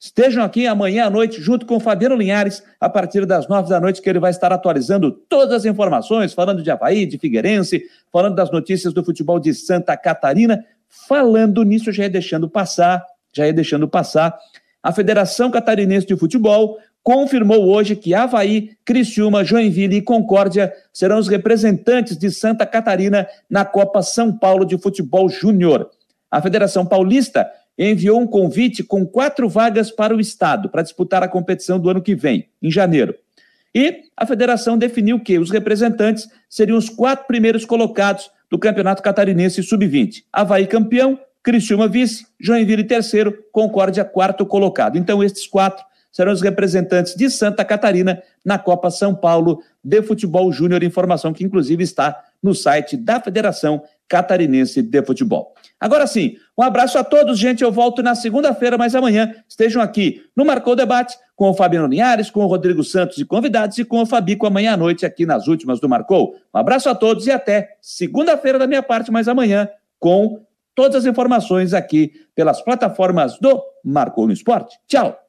Estejam aqui amanhã à noite junto com Fabiano Linhares, a partir das nove da noite, que ele vai estar atualizando todas as informações, falando de Havaí, de Figueirense, falando das notícias do futebol de Santa Catarina. Falando nisso, já ia deixando passar, já ia deixando passar a Federação Catarinense de Futebol confirmou hoje que Havaí, Criciúma, Joinville e Concórdia serão os representantes de Santa Catarina na Copa São Paulo de Futebol Júnior. A Federação Paulista enviou um convite com quatro vagas para o Estado para disputar a competição do ano que vem, em janeiro. E a federação definiu que os representantes seriam os quatro primeiros colocados do Campeonato Catarinense Sub-20. Havaí campeão, Criciúma vice, Joinville terceiro, Concórdia quarto colocado. Então estes quatro serão os representantes de Santa Catarina na Copa São Paulo de Futebol Júnior, informação que inclusive está no site da Federação Catarinense de Futebol. Agora sim, um abraço a todos, gente. Eu volto na segunda-feira, mas amanhã estejam aqui no Marcou Debate com o Fabiano Linhares, com o Rodrigo Santos e convidados e com o Fabico amanhã à noite aqui nas últimas do Marcou. Um abraço a todos e até segunda-feira da minha parte, mas amanhã com todas as informações aqui pelas plataformas do Marcou no Esporte. Tchau!